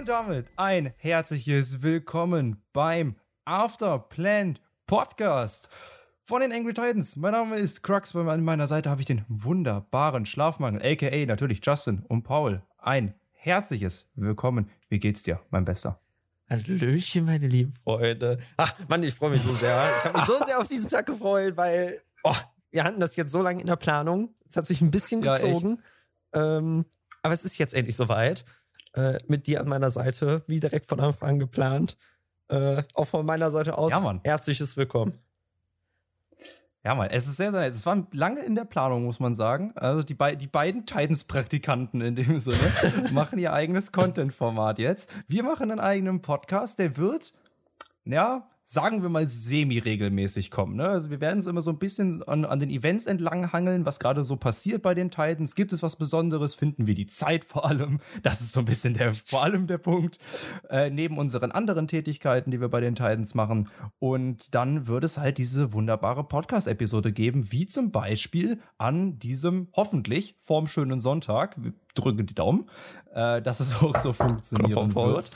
Und damit ein herzliches Willkommen beim Afterplant Podcast von den Angry Titans. Mein Name ist Crux. An meiner Seite habe ich den wunderbaren Schlafmangel, aka natürlich Justin und Paul. Ein herzliches Willkommen. Wie geht's dir, mein Bester? Hallöchen, meine lieben Freunde. Ach, Mann, ich freue mich so sehr. Ich habe mich so sehr auf diesen Tag gefreut, weil oh, wir hatten das jetzt so lange in der Planung. Es hat sich ein bisschen gezogen. Ja, ähm, aber es ist jetzt endlich soweit äh, mit dir an meiner Seite, wie direkt von Anfang an geplant. Äh, auch von meiner Seite aus ja, herzliches Willkommen. Ja, Mann, es ist sehr, sehr nett. Es war lange in der Planung, muss man sagen. Also die, be die beiden Titans-Praktikanten in dem Sinne machen ihr eigenes Content-Format jetzt. Wir machen einen eigenen Podcast, der wird, ja, sagen wir mal, semi-regelmäßig kommen. Ne? Also wir werden uns immer so ein bisschen an, an den Events entlang hangeln, was gerade so passiert bei den Titans. Gibt es was Besonderes? Finden wir die Zeit vor allem? Das ist so ein bisschen der, vor allem der Punkt. Äh, neben unseren anderen Tätigkeiten, die wir bei den Titans machen. Und dann wird es halt diese wunderbare Podcast-Episode geben, wie zum Beispiel an diesem hoffentlich vorm schönen Sonntag. Wir drücken die Daumen, äh, dass es auch so funktionieren wird.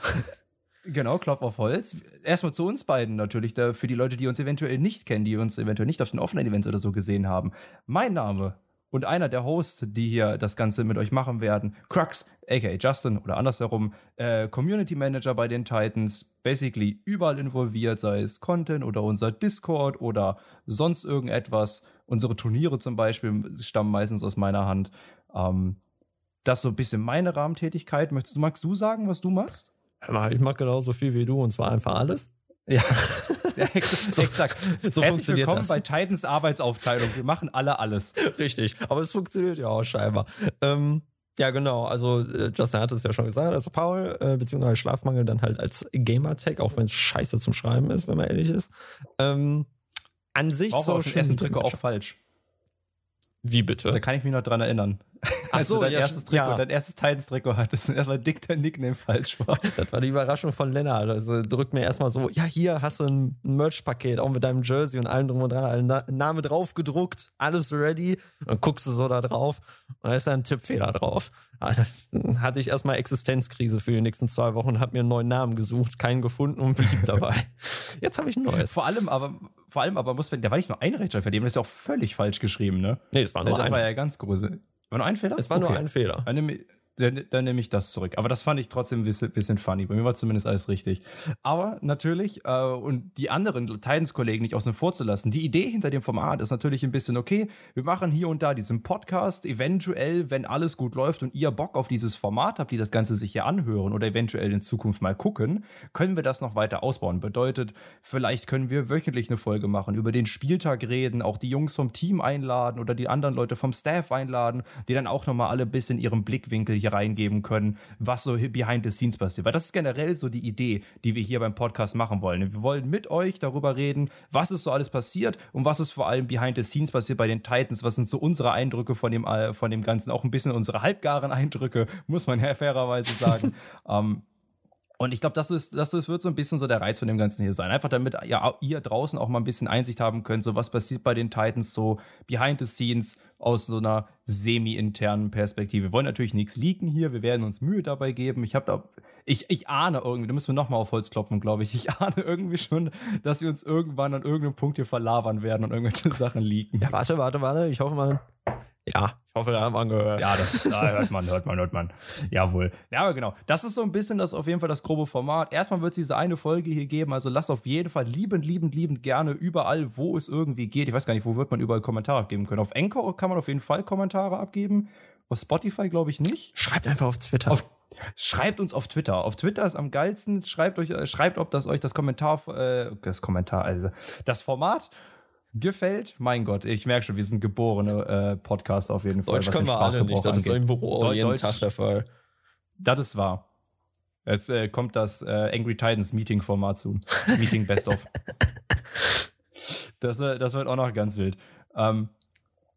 Genau, Klopf auf Holz. Erstmal zu uns beiden natürlich, da für die Leute, die uns eventuell nicht kennen, die uns eventuell nicht auf den Offline-Events oder so gesehen haben. Mein Name und einer der Hosts, die hier das Ganze mit euch machen werden, Crux, aka Justin oder andersherum, äh, Community Manager bei den Titans, basically überall involviert, sei es Content oder unser Discord oder sonst irgendetwas. Unsere Turniere zum Beispiel stammen meistens aus meiner Hand. Ähm, das ist so ein bisschen meine Rahmentätigkeit. Möchtest du, magst du sagen, was du machst? Ich mache genauso viel wie du und zwar einfach alles. Ja, ja so, exakt. So Herzlich willkommen das. bei Titans Arbeitsaufteilung. Wir machen alle alles. Richtig, aber es funktioniert ja auch scheinbar. Ähm, ja, genau. Also äh, Justin hat es ja schon gesagt. Also Paul, äh, beziehungsweise Schlafmangel dann halt als Gamertag, auch wenn es scheiße zum Schreiben ist, wenn man ehrlich ist. Ähm, an sich so schön. Essen Trikot auch falsch. Wie bitte? Da kann ich mich noch dran erinnern. Als so, du dein ja, erstes Trikot, ja. dein erstes Titans-Trikot hattest und erstmal dick dein Nickname falsch war. Das war die Überraschung von Lennart. Also drückt mir erstmal so, ja, hier hast du ein Merch-Paket, auch mit deinem Jersey und allem drum und dran, Name drauf gedruckt, alles ready. Und dann guckst du so da drauf und da ist da ein Tippfehler drauf. Also, hatte ich erstmal Existenzkrise für die nächsten zwei Wochen und habe mir einen neuen Namen gesucht, keinen gefunden und blieb dabei. Jetzt habe ich ein neues. Vor allem aber, vor allem aber muss, der war nicht nur ein Rechtschreibfehler, dem ist ja auch völlig falsch geschrieben, ne? Nee, es war nur das ein. Das war ja ganz groß. War nur ein Fehler? Es war okay. nur ein Fehler. Nehme, dann, dann nehme ich das zurück. Aber das fand ich trotzdem ein bisschen, bisschen funny. Bei mir war zumindest alles richtig. Aber natürlich, äh, und die anderen Titans-Kollegen nicht außen vor zu lassen, die Idee hinter dem Format ist natürlich ein bisschen, okay, wir machen hier und da diesen Podcast, eventuell, wenn alles gut läuft und ihr Bock auf dieses Format habt, die das Ganze sich hier anhören oder eventuell in Zukunft mal gucken, können wir das noch weiter ausbauen. Bedeutet, vielleicht können wir wöchentlich eine Folge machen, über den Spieltag reden, auch die Jungs vom Team einladen oder die anderen Leute vom Staff einladen, die dann auch nochmal alle bis in ihrem Blickwinkel hier reingeben können, was so behind the scenes passiert. Weil das ist generell so die Idee, die wir hier beim Podcast machen wollen. Wir wollen mit euch darüber reden, was ist so alles passiert und was ist vor allem behind the scenes passiert bei den Titans. Was sind so unsere Eindrücke von dem, äh, von dem Ganzen? Auch ein bisschen unsere halbgaren Eindrücke, muss man ja fairerweise sagen. ähm, und ich glaube, das ist, das ist, wird so ein bisschen so der Reiz von dem Ganzen hier sein. Einfach damit ja, ihr draußen auch mal ein bisschen Einsicht haben könnt, so was passiert bei den Titans so behind the scenes aus so einer semi-internen Perspektive. Wir wollen natürlich nichts leaken hier, wir werden uns Mühe dabei geben. Ich habe da, ich, ich ahne irgendwie, da müssen wir nochmal auf Holz klopfen, glaube ich. Ich ahne irgendwie schon, dass wir uns irgendwann an irgendeinem Punkt hier verlabern werden und irgendwelche Sachen leaken. Ja, warte, warte, warte. Ich hoffe mal, ja, ich hoffe, da haben wir angehört. Ja, das da hört man, hört man, hört man. Jawohl. Ja, aber genau. Das ist so ein bisschen das auf jeden Fall das grobe Format. Erstmal wird es diese eine Folge hier geben. Also lasst auf jeden Fall liebend, liebend, liebend gerne überall, wo es irgendwie geht. Ich weiß gar nicht, wo wird man überall Kommentare abgeben können. Auf Anchor kann man auf jeden Fall Kommentare abgeben. Auf Spotify glaube ich nicht. Schreibt einfach auf Twitter. Auf, schreibt uns auf Twitter. Auf Twitter ist am geilsten. Schreibt euch, äh, schreibt, ob das euch das Kommentar, äh, das Kommentar, also das Format gefällt, mein Gott, ich merke schon, wir sind geborene äh, Podcaster auf jeden Fall. Deutsch können wir alle nicht, das ist im Büro Deu jeden Deutsch, Tag der Fall. Das ist wahr. Es äh, kommt das äh, Angry Titans Meeting Format zu. Meeting Best of. Das, äh, das wird auch noch ganz wild. Ähm,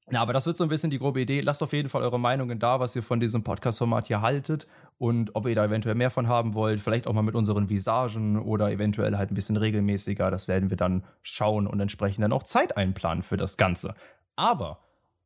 ja, aber das wird so ein bisschen die grobe Idee. Lasst auf jeden Fall eure Meinungen da, was ihr von diesem Podcast-Format hier haltet und ob ihr da eventuell mehr von haben wollt. Vielleicht auch mal mit unseren Visagen oder eventuell halt ein bisschen regelmäßiger. Das werden wir dann schauen und entsprechend dann auch Zeit einplanen für das Ganze. Aber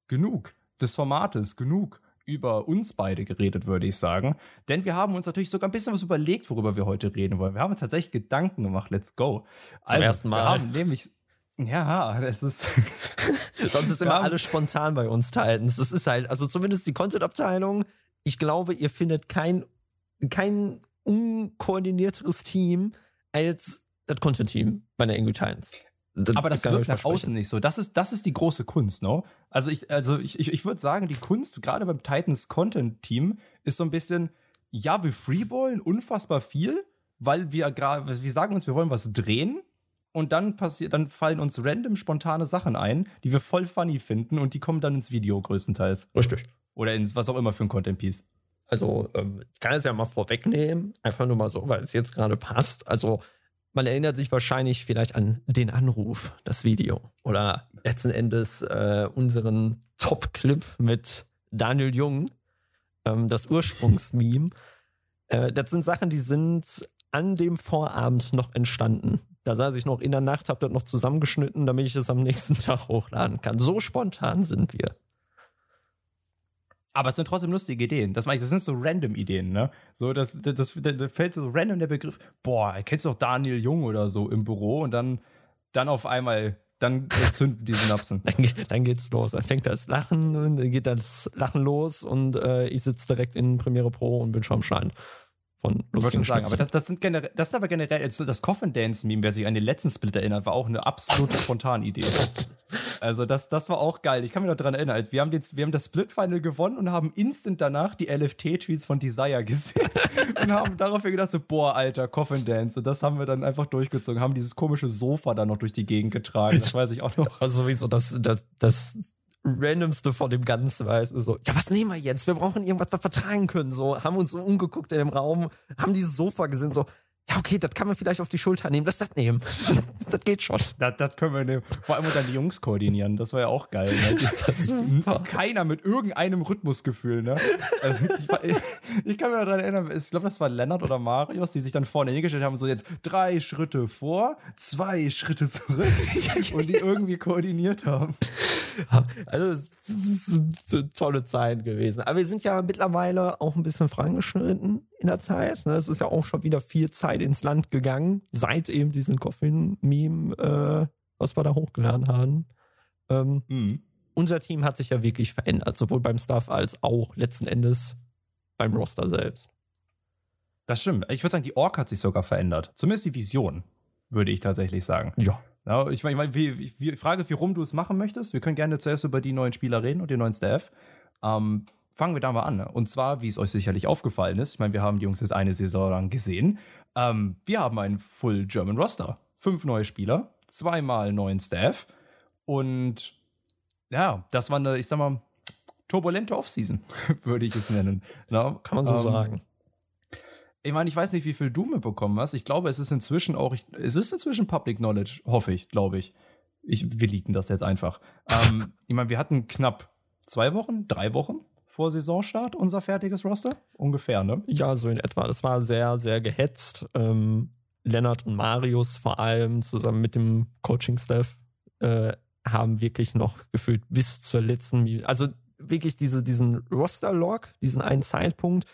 genug des Formates, genug über uns beide geredet, würde ich sagen. Denn wir haben uns natürlich sogar ein bisschen was überlegt, worüber wir heute reden wollen. Wir haben uns tatsächlich Gedanken gemacht. Let's go. Zum also, ersten Mal. Wir haben nämlich. Ja, es ist. Sonst ist immer alles spontan bei uns Titans. Das ist halt, also zumindest die Content-Abteilung. Ich glaube, ihr findet kein, kein unkoordinierteres Team als das Content-Team bei der Angry Titans. Das aber das wirkt nach außen nicht so. Das ist, das ist die große Kunst, no? Also ich, also ich, ich, ich würde sagen, die Kunst, gerade beim Titans Content Team, ist so ein bisschen, ja, wir freeballen unfassbar viel, weil wir gerade, wir sagen uns, wir wollen was drehen und dann passiert, dann fallen uns random spontane Sachen ein, die wir voll funny finden und die kommen dann ins Video größtenteils. Richtig. Oder ins was auch immer für ein Content Piece. Also, ähm, ich kann es ja mal vorwegnehmen, einfach nur mal so, weil es jetzt gerade passt. Also, man erinnert sich wahrscheinlich vielleicht an den Anruf, das Video. Oder letzten Endes äh, unseren Top-Clip mit Daniel Jung, ähm, das Ursprungsmeme. Äh, das sind Sachen, die sind an dem Vorabend noch entstanden. Da saß ich noch in der Nacht, hab das noch zusammengeschnitten, damit ich es am nächsten Tag hochladen kann. So spontan sind wir. Aber es sind trotzdem lustige Ideen. Das, das sind so random Ideen, ne? So, das, das, das, das fällt so random der Begriff. Boah, kennst du doch Daniel Jung oder so im Büro und dann, dann auf einmal, dann zünden die Synapsen. dann, dann geht's los. Dann fängt das Lachen und dann geht das Lachen los und äh, ich sitze direkt in Premiere Pro und bin schon am Schneiden von lustigen sagen, aber das, das, sind generell, das ist aber generell, das Coffin Dance Meme, wer sich an den letzten Split erinnert, war auch eine absolute spontane Idee. Also das, das war auch geil. Ich kann mich noch daran erinnern. Wir haben, den, wir haben das Split Final gewonnen und haben instant danach die LFT-Tweets von Desire gesehen und haben daraufhin gedacht so, boah, alter, Coffin Dance. Und das haben wir dann einfach durchgezogen, haben dieses komische Sofa dann noch durch die Gegend getragen. Das weiß ich auch noch. Also sowieso, das, das, das randomste von dem Ganzen, weißt du, so, ja, was nehmen wir jetzt? Wir brauchen irgendwas, was wir vertragen können, so, haben uns so umgeguckt in dem Raum, haben dieses Sofa gesehen, so, ja, okay, das kann man vielleicht auf die Schulter nehmen, lass das nehmen. das geht schon. Das, das können wir nehmen. Vor allem dann die Jungs koordinieren, das war ja auch geil. Ne? Keiner mit irgendeinem Rhythmusgefühl, ne? Also ich, ich kann mich daran erinnern, ich glaube, das war Lennart oder Marius, die sich dann vorne hingestellt haben, so jetzt drei Schritte vor, zwei Schritte zurück und die irgendwie koordiniert haben. Also, es eine tolle Zeit gewesen. Aber wir sind ja mittlerweile auch ein bisschen vorangeschritten in der Zeit. Ne? Es ist ja auch schon wieder viel Zeit ins Land gegangen, seit eben diesen Coffin-Meme, äh, was wir da hochgeladen haben. Ähm, mhm. Unser Team hat sich ja wirklich verändert, sowohl beim Staff als auch letzten Endes beim Roster selbst. Das stimmt. Ich würde sagen, die Org hat sich sogar verändert. Zumindest die Vision, würde ich tatsächlich sagen. Ja. Ja, ich meine, ich wie, wie, Frage, wie rum du es machen möchtest. Wir können gerne zuerst über die neuen Spieler reden und den neuen Staff. Ähm, fangen wir da mal an. Und zwar, wie es euch sicherlich aufgefallen ist, ich meine, wir haben die Jungs jetzt eine Saison lang gesehen. Ähm, wir haben einen Full German Roster. Fünf neue Spieler, zweimal neuen Staff. Und ja, das war eine, ich sag mal, turbulente Offseason, würde ich es nennen. Ja, Kann man so ähm, sagen ich meine, ich weiß nicht, wie viel du mitbekommen hast. Ich glaube, es ist inzwischen auch, es ist inzwischen Public Knowledge, hoffe ich, glaube ich. ich. Wir leaken das jetzt einfach. ähm, ich meine, wir hatten knapp zwei Wochen, drei Wochen vor Saisonstart unser fertiges Roster. Ungefähr, ne? Ja, so in etwa. Das war sehr, sehr gehetzt. Ähm, Lennart und Marius vor allem zusammen mit dem Coaching-Staff äh, haben wirklich noch gefühlt bis zur letzten, also wirklich diese, diesen Roster-Log, diesen einen Zeitpunkt,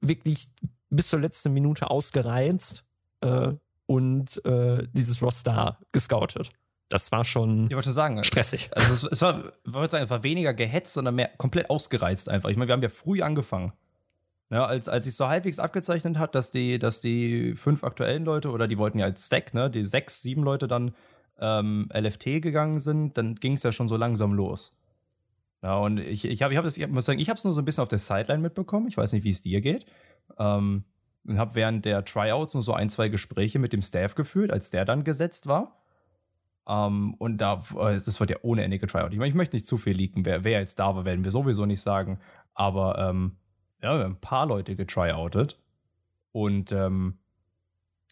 wirklich bis zur letzten Minute ausgereizt äh, und äh, dieses Roster gescoutet. Das war schon ich wollte sagen, stressig. Es, also es, es war, wollte sagen, es war weniger gehetzt, sondern mehr komplett ausgereizt einfach. Ich meine, wir haben ja früh angefangen. Ja, als, als sich so halbwegs abgezeichnet hat, dass die, dass die fünf aktuellen Leute oder die wollten ja als Stack, ne, die sechs, sieben Leute dann ähm, LFT gegangen sind, dann ging es ja schon so langsam los. Ja, und ich, ich habe ich hab das, ich muss sagen, ich habe es nur so ein bisschen auf der Sideline mitbekommen. Ich weiß nicht, wie es dir geht. Ähm, und habe während der Tryouts nur so ein, zwei Gespräche mit dem Staff geführt, als der dann gesetzt war. Ähm, und da, äh, das wird ja ohne Ende getryout. Ich meine, ich möchte nicht zu viel leaken. Wer, wer jetzt da war, werden wir sowieso nicht sagen. Aber ähm, ja, wir haben ein paar Leute getryoutet. Und ähm,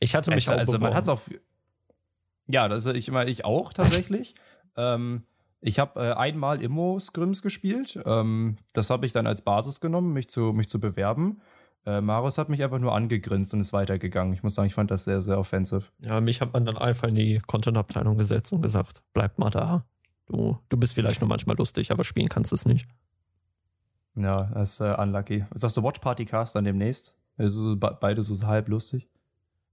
ich hatte mich es, auch Also beworben. man hat es auf. Ja, das, ich, ich auch tatsächlich. ähm, ich habe äh, einmal Immo-Scrims gespielt. Ähm, das habe ich dann als Basis genommen, mich zu, mich zu bewerben. Äh, Marius hat mich einfach nur angegrinst und ist weitergegangen. Ich muss sagen, ich fand das sehr, sehr offensive. Ja, mich hat man dann einfach in die Content-Abteilung gesetzt und gesagt, bleib mal da. Du, du bist vielleicht nur manchmal lustig, aber spielen kannst du es nicht. Ja, das ist äh, unlucky. Sagst du Watch Party Cast dann demnächst? Also beide so halb lustig?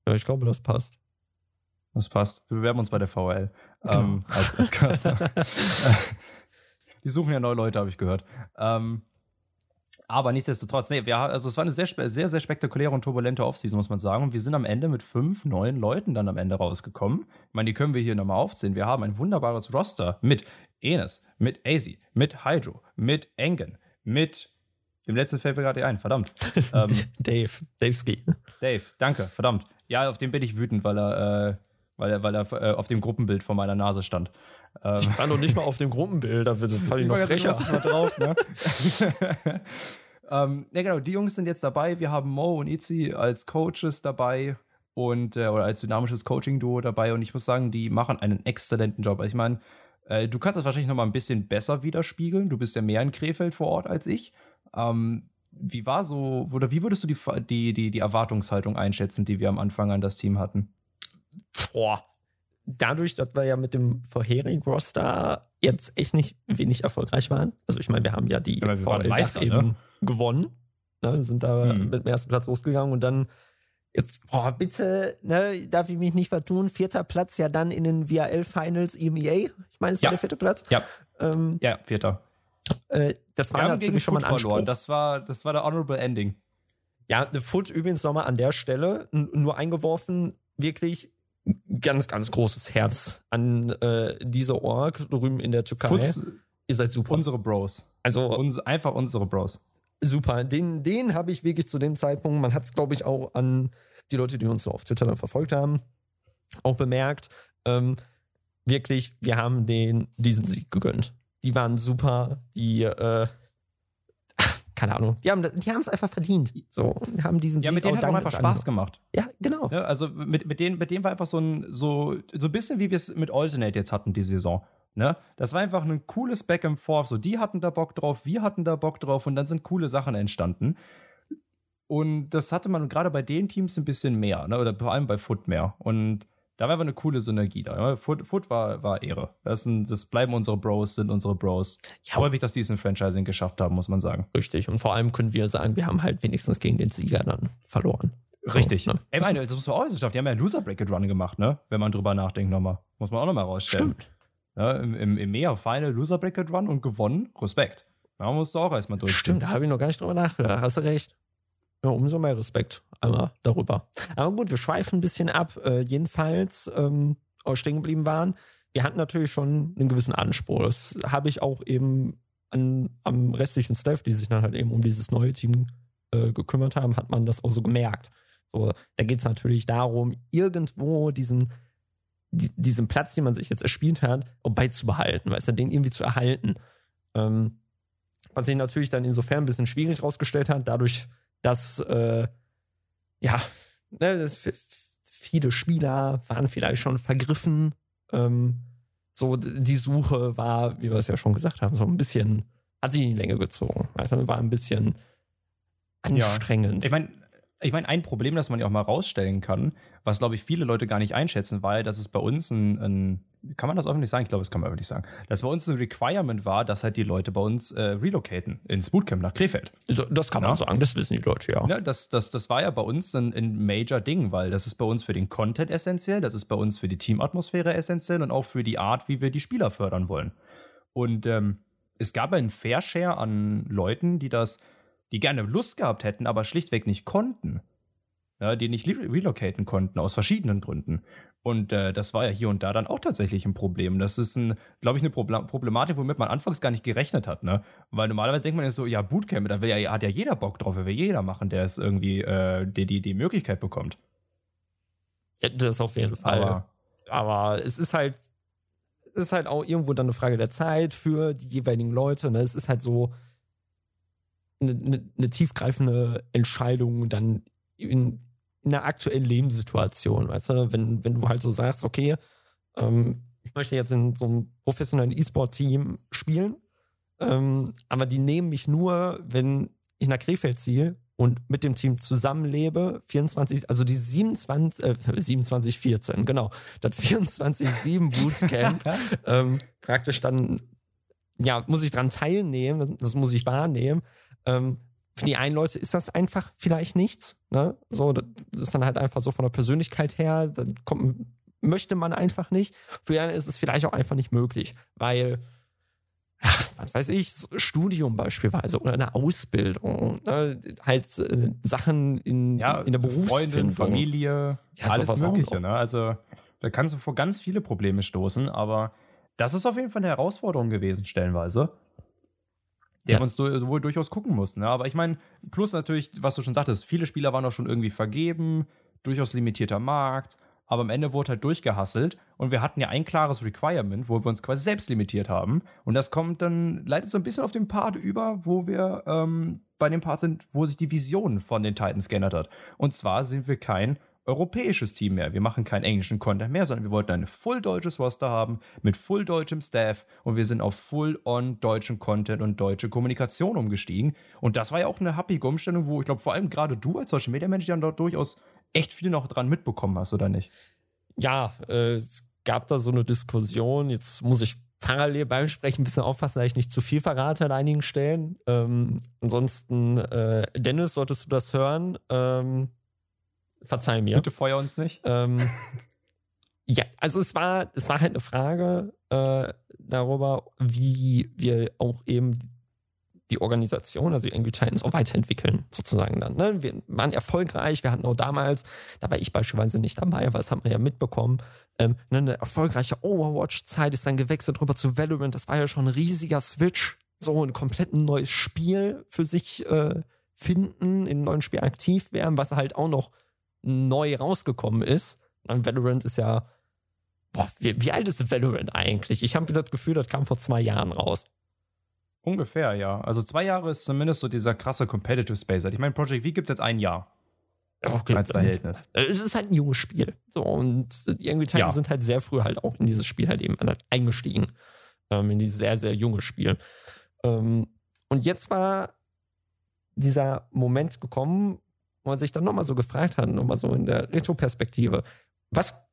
Ja, ich glaube, das passt. Das passt. Wir bewerben uns bei der VL genau. ähm, als, als Caster. Die suchen ja neue Leute, habe ich gehört. Ähm, aber nichtsdestotrotz, nee, wir, also es war eine sehr, sehr, sehr spektakuläre und turbulente Offseason, muss man sagen. Und wir sind am Ende mit fünf neuen Leuten dann am Ende rausgekommen. Ich meine, die können wir hier nochmal aufzählen. Wir haben ein wunderbares Roster mit Enes, mit AZ, mit Hydro, mit Engen, mit dem letzten fällt mir gerade ein, verdammt. Ähm, Dave, Dave Ski. Dave, danke, verdammt. Ja, auf den bin ich wütend, weil er, äh, weil er, weil er äh, auf dem Gruppenbild vor meiner Nase stand. Ähm, ich war noch nicht mal auf dem Gruppenbild, da fall ich noch frecher. Mal drauf, ne? ähm, ja, genau, die Jungs sind jetzt dabei. Wir haben Mo und Itzi als Coaches dabei und äh, oder als dynamisches Coaching-Duo dabei. Und ich muss sagen, die machen einen exzellenten Job. Also ich meine, äh, du kannst das wahrscheinlich noch mal ein bisschen besser widerspiegeln. Du bist ja mehr in Krefeld vor Ort als ich. Ähm, wie war so, oder wie würdest du die, die, die, die Erwartungshaltung einschätzen, die wir am Anfang an das Team hatten? Boah, dadurch, dass wir ja mit dem vorherigen Roster jetzt echt nicht wenig erfolgreich waren. Also ich meine, wir haben ja die ja, VL Meister, eben ne? gewonnen. Ne, sind da mhm. mit dem ersten Platz losgegangen und dann jetzt, boah, bitte, ne, darf ich mich nicht vertun, vierter Platz ja dann in den VRL Finals EMEA. Ich meine, es war ja. der vierte Platz. Ja. Ähm, ja, vierter. Äh, das war natürlich schon mal ein Anspruch. Verloren. Das war, das war der Honorable Ending. Ja, The Foot übrigens nochmal an der Stelle nur eingeworfen, wirklich ganz, ganz großes Herz an äh, diese Org drüben in der Türkei. Futz, Ihr seid super. Unsere Bros. Also Uns, einfach unsere Bros. Super. Den, den habe ich wirklich zu dem Zeitpunkt, man hat es, glaube ich, auch an die Leute, die uns so auf Twitter dann verfolgt haben, auch bemerkt. Ähm, wirklich, wir haben den diesen Sieg gegönnt. Die waren super, die äh, keine Ahnung. Die haben die es einfach verdient. So, haben diesen Ja, Sieg mit denen hat auch einfach Spaß gemacht. Ja, genau. Ja, also mit, mit, denen, mit denen war einfach so ein, so, so ein bisschen wie wir es mit Alternate jetzt hatten, die Saison. Ne? Das war einfach ein cooles Back and Forth. So, die hatten da Bock drauf, wir hatten da Bock drauf und dann sind coole Sachen entstanden. Und das hatte man gerade bei den Teams ein bisschen mehr, ne? oder vor allem bei Foot mehr. Und da war einfach eine coole Synergie da. Foot, Foot war, war Ehre. Das, sind, das bleiben unsere Bros, sind unsere Bros. Ich freue mich, dass die es in Franchising geschafft haben, muss man sagen. Richtig. Und vor allem können wir sagen, wir haben halt wenigstens gegen den Sieger dann verloren. Richtig. So, ne? Ey, meine, das muss man auch geschafft. Die haben ja einen Loser Bracket Run gemacht, ne? Wenn man drüber nachdenkt nochmal. Muss man auch nochmal rausstellen. Stimmt. Ja, Im im, im Meer Final Loser Bracket Run und gewonnen. Respekt. Da musst du auch erstmal durchziehen. Stimmt, da habe ich noch gar nicht drüber nachgedacht. Hast du recht. Ja, umso mehr Respekt einmal darüber. Aber gut, wir schweifen ein bisschen ab. Äh, jedenfalls, ähm, stehen geblieben waren. Wir hatten natürlich schon einen gewissen Anspruch. Das habe ich auch eben an, am restlichen Staff, die sich dann halt eben um dieses neue Team äh, gekümmert haben, hat man das auch so gemerkt. So, da geht es natürlich darum, irgendwo diesen, die, diesen Platz, den man sich jetzt erspielt hat, auch beizubehalten, weißt du, den irgendwie zu erhalten. Ähm, was sich natürlich dann insofern ein bisschen schwierig rausgestellt hat, dadurch, dass äh, ja, ne, das viele Spieler waren vielleicht schon vergriffen. Ähm, so, die Suche war, wie wir es ja schon gesagt haben, so ein bisschen, hat sich in die Länge gezogen. Also war ein bisschen anstrengend. Ja. Ich meine, ich meine, ein Problem, das man ja auch mal rausstellen kann, was glaube ich viele Leute gar nicht einschätzen, weil dass es bei uns ein, ein kann man das öffentlich sagen? Ich glaube, das kann man öffentlich sagen. Dass bei uns ein Requirement war, dass halt die Leute bei uns äh, relocaten ins Bootcamp nach Krefeld. Das kann man ja. sagen, das wissen die Leute, ja. ja das, das, das war ja bei uns ein, ein Major-Ding, weil das ist bei uns für den Content essentiell, das ist bei uns für die Teamatmosphäre essentiell und auch für die Art, wie wir die Spieler fördern wollen. Und ähm, es gab einen Fair Share an Leuten, die das, die gerne Lust gehabt hätten, aber schlichtweg nicht konnten ja, die nicht relocaten konnten, aus verschiedenen Gründen. Und äh, das war ja hier und da dann auch tatsächlich ein Problem. Das ist, ein, glaube ich, eine Problematik, womit man anfangs gar nicht gerechnet hat. Ne? Weil normalerweise denkt man ja so, ja, Bootcamp, da will ja, hat ja jeder Bock drauf, will jeder machen, der es irgendwie äh, die, die, die Möglichkeit bekommt. Ja, das auf jeden Fall. Aber, aber es ist halt, es ist halt auch irgendwo dann eine Frage der Zeit für die jeweiligen Leute. Ne? Es ist halt so eine, eine, eine tiefgreifende Entscheidung dann in, in der aktuellen Lebenssituation, weißt du, wenn, wenn du halt so sagst, okay, ähm, ich möchte jetzt in so einem professionellen E-Sport-Team spielen, ähm, aber die nehmen mich nur, wenn ich nach Krefeld ziehe und mit dem Team zusammenlebe, 24, also die 27, äh, 27, 14, genau, das 24-7 Bootcamp, ähm, praktisch dann, ja, muss ich dran teilnehmen, das, das muss ich wahrnehmen, Ähm, für die einen Leute ist das einfach vielleicht nichts. Ne? So, das ist dann halt einfach so von der Persönlichkeit her, dann kommt, möchte man einfach nicht. Für die anderen ist es vielleicht auch einfach nicht möglich, weil, ach, was weiß ich, Studium beispielsweise oder eine Ausbildung, ne? halt äh, Sachen in, ja, in der Berufsfindung. Freundin, Familie, ja, alles Mögliche. Ne? Also da kannst du vor ganz viele Probleme stoßen, aber das ist auf jeden Fall eine Herausforderung gewesen, stellenweise der ja. uns wohl durchaus gucken mussten. Ja, aber ich meine, plus natürlich, was du schon sagtest, viele Spieler waren auch schon irgendwie vergeben, durchaus limitierter Markt, aber am Ende wurde halt durchgehasselt und wir hatten ja ein klares Requirement, wo wir uns quasi selbst limitiert haben. Und das kommt dann leider so ein bisschen auf den Part über, wo wir ähm, bei dem Part sind, wo sich die Vision von den Titans geändert hat. Und zwar sind wir kein europäisches Team mehr. Wir machen keinen englischen Content mehr, sondern wir wollten ein full deutsches Roster haben mit full deutschem Staff und wir sind auf full on deutschen Content und deutsche Kommunikation umgestiegen. Und das war ja auch eine happige Umstellung, wo ich glaube, vor allem gerade du als Social Media Manager dort durchaus echt viel noch dran mitbekommen hast, oder nicht? Ja, äh, es gab da so eine Diskussion. Jetzt muss ich parallel beim Sprechen ein bisschen aufpassen, dass ich nicht zu viel verrate an einigen Stellen. Ähm, ansonsten, äh, Dennis, solltest du das hören? Ähm, Verzeih mir. Bitte feuer uns nicht. Ähm, ja, also es war, es war halt eine Frage äh, darüber, wie wir auch eben die Organisation, also die Angry Titans, auch weiterentwickeln, sozusagen dann. Ne? Wir waren erfolgreich, wir hatten auch damals, da war ich beispielsweise nicht dabei, weil das hat man ja mitbekommen, ähm, ne, eine erfolgreiche Overwatch-Zeit ist dann gewechselt rüber zu Valorant, das war ja schon ein riesiger Switch, so ein komplett neues Spiel für sich äh, finden, in einem neuen Spiel aktiv werden, was halt auch noch neu rausgekommen ist. Und Valorant ist ja. Boah, wie, wie alt ist Valorant eigentlich? Ich habe das Gefühl, das kam vor zwei Jahren raus. Ungefähr, ja. Also zwei Jahre ist zumindest so dieser krasse Competitive Space. Ich meine, Project V gibt es jetzt ein Jahr. Okay, als Verhältnis. Es ist halt ein junges Spiel. So, und die irgendwie Titans ja. sind halt sehr früh halt auch in dieses Spiel halt eben eingestiegen. Ähm, in dieses sehr, sehr junge Spiel. Ähm, und jetzt war dieser Moment gekommen, man sich dann nochmal so gefragt hat, nochmal so in der Retro-Perspektive, was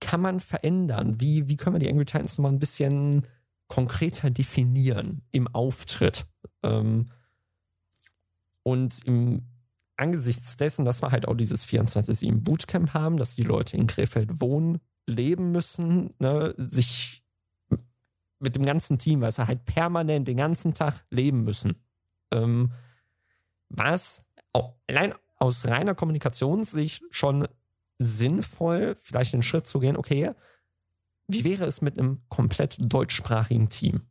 kann man verändern? Wie, wie können wir die Angry Titans nochmal ein bisschen konkreter definieren im Auftritt? Ähm, und im angesichts dessen, dass wir halt auch dieses 24-7 Bootcamp haben, dass die Leute in Krefeld wohnen, leben müssen, ne, sich mit dem ganzen Team, weil sie halt permanent den ganzen Tag leben müssen. Ähm, was auch allein aus reiner Kommunikationssicht schon sinnvoll, vielleicht einen Schritt zu gehen, okay, wie wäre es mit einem komplett deutschsprachigen Team?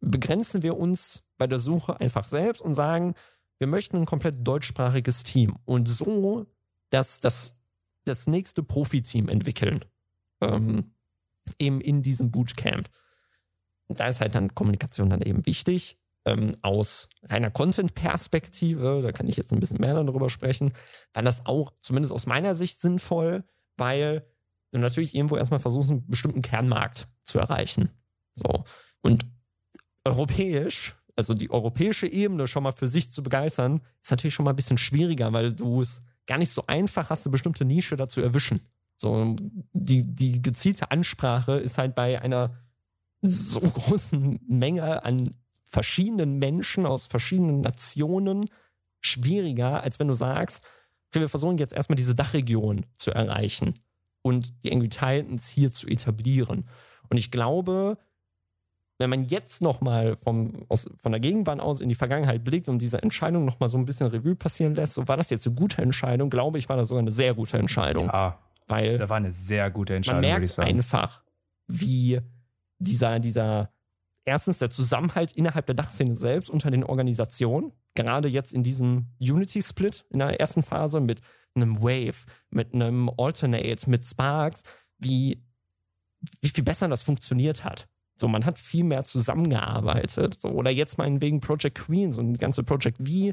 Begrenzen wir uns bei der Suche einfach selbst und sagen, wir möchten ein komplett deutschsprachiges Team und so das, das, das nächste Profiteam entwickeln. Ähm, eben in diesem Bootcamp. Da ist halt dann Kommunikation dann eben wichtig ähm, aus reiner Content-Perspektive, da kann ich jetzt ein bisschen mehr darüber sprechen, dann das auch zumindest aus meiner Sicht sinnvoll, weil du natürlich irgendwo erstmal versuchst, einen bestimmten Kernmarkt zu erreichen. So. Und europäisch, also die europäische Ebene schon mal für sich zu begeistern, ist natürlich schon mal ein bisschen schwieriger, weil du es gar nicht so einfach hast, eine bestimmte Nische dazu erwischen. So, die, die gezielte Ansprache ist halt bei einer so großen Menge an verschiedenen Menschen aus verschiedenen Nationen schwieriger, als wenn du sagst, okay, wir versuchen jetzt erstmal diese Dachregion zu erreichen und die Angry Titans hier zu etablieren. Und ich glaube, wenn man jetzt nochmal von der Gegenwart aus in die Vergangenheit blickt und diese Entscheidung nochmal so ein bisschen Revue passieren lässt, so war das jetzt eine gute Entscheidung, glaube ich, war das sogar eine sehr gute Entscheidung. Ja, weil da war eine sehr gute Entscheidung, man merkt einfach, wie dieser, dieser erstens der Zusammenhalt innerhalb der Dachszene selbst unter den Organisationen, gerade jetzt in diesem Unity-Split in der ersten Phase mit einem Wave, mit einem Alternate, mit Sparks, wie, wie viel besser das funktioniert hat. So, man hat viel mehr zusammengearbeitet. So, oder jetzt meinetwegen Project Queens und die ganze Project V,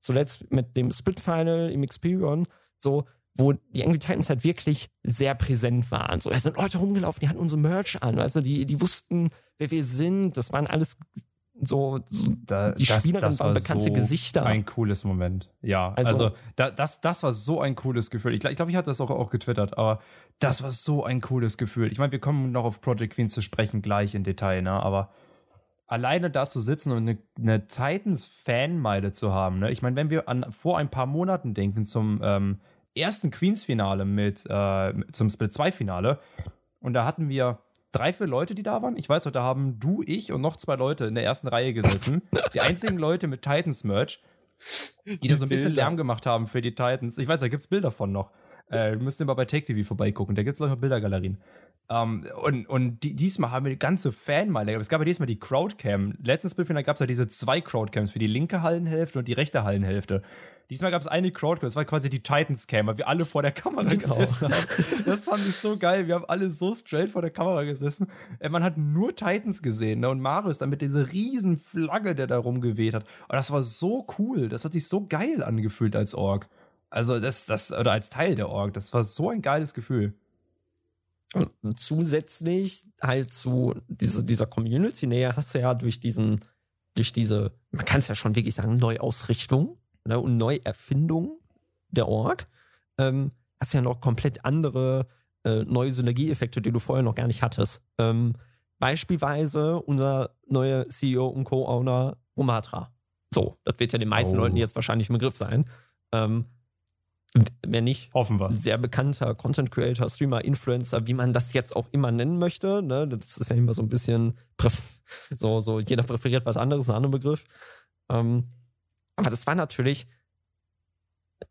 zuletzt mit dem Split Final im Experion, so, wo die Angry Titans halt wirklich sehr präsent waren. So, da sind Leute rumgelaufen, die hatten unsere Merch an, weißt du, die, die wussten, wer wir sind. Das waren alles so, so da, die das, Spieler das waren bekannte so Gesichter. Ein cooles Moment. Ja, also, also da, das, das war so ein cooles Gefühl. Ich glaube, ich, glaub, ich hatte das auch, auch getwittert, aber das war so ein cooles Gefühl. Ich meine, wir kommen noch auf Project Queen zu sprechen, gleich in Detail, ne? Aber alleine da zu sitzen und eine, eine Titans-Fanmeile zu haben. Ne? Ich meine, wenn wir an vor ein paar Monaten denken zum ähm, ersten Queens-Finale mit äh, zum Split-2-Finale und da hatten wir drei, vier Leute, die da waren. Ich weiß noch, da haben du, ich und noch zwei Leute in der ersten Reihe gesessen. die einzigen Leute mit Titans-Merch, die, die da so ein bisschen Lärm gemacht haben für die Titans. Ich weiß, da gibt es Bilder von noch. Äh, müsst ihr mal bei Take TV vorbeigucken. Da gibt es noch Bildergalerien. Um, ähm, und und die, diesmal haben wir eine ganze Fanmeile. Es gab ja diesmal die Crowdcam. Letztes Bildfinale gab es ja diese zwei Crowdcams für die linke Hallenhälfte und die rechte Hallenhälfte. Diesmal gab es eine Crowdcam, das war quasi die Titans-Cam, weil wir alle vor der Kamera genau. gesessen haben. Das fand ich so geil. Wir haben alle so straight vor der Kamera gesessen. Äh, man hat nur Titans gesehen ne? und Marius dann mit dieser riesen Flagge, der da rumgeweht hat. Und das war so cool. Das hat sich so geil angefühlt als Org. Also das, das, oder als Teil der Org. Das war so ein geiles Gefühl. Und zusätzlich halt zu diese, dieser Community-Nähe hast du ja durch diesen, durch diese, man kann es ja schon wirklich sagen, Neuausrichtung ne, und Neuerfindung der Org, ähm, hast ja noch komplett andere äh, neue Synergieeffekte, die du vorher noch gar nicht hattest. Ähm, beispielsweise unser neuer CEO und Co-Owner Romatra. So, das wird ja den meisten oh. Leuten jetzt wahrscheinlich im Begriff sein. Ähm, Mehr nicht. Hoffen wir. Sehr bekannter Content Creator, Streamer, Influencer, wie man das jetzt auch immer nennen möchte. Ne? Das ist ja immer so ein bisschen, so, so jeder präferiert was anderes, ein anderer Begriff. Ähm, aber das war natürlich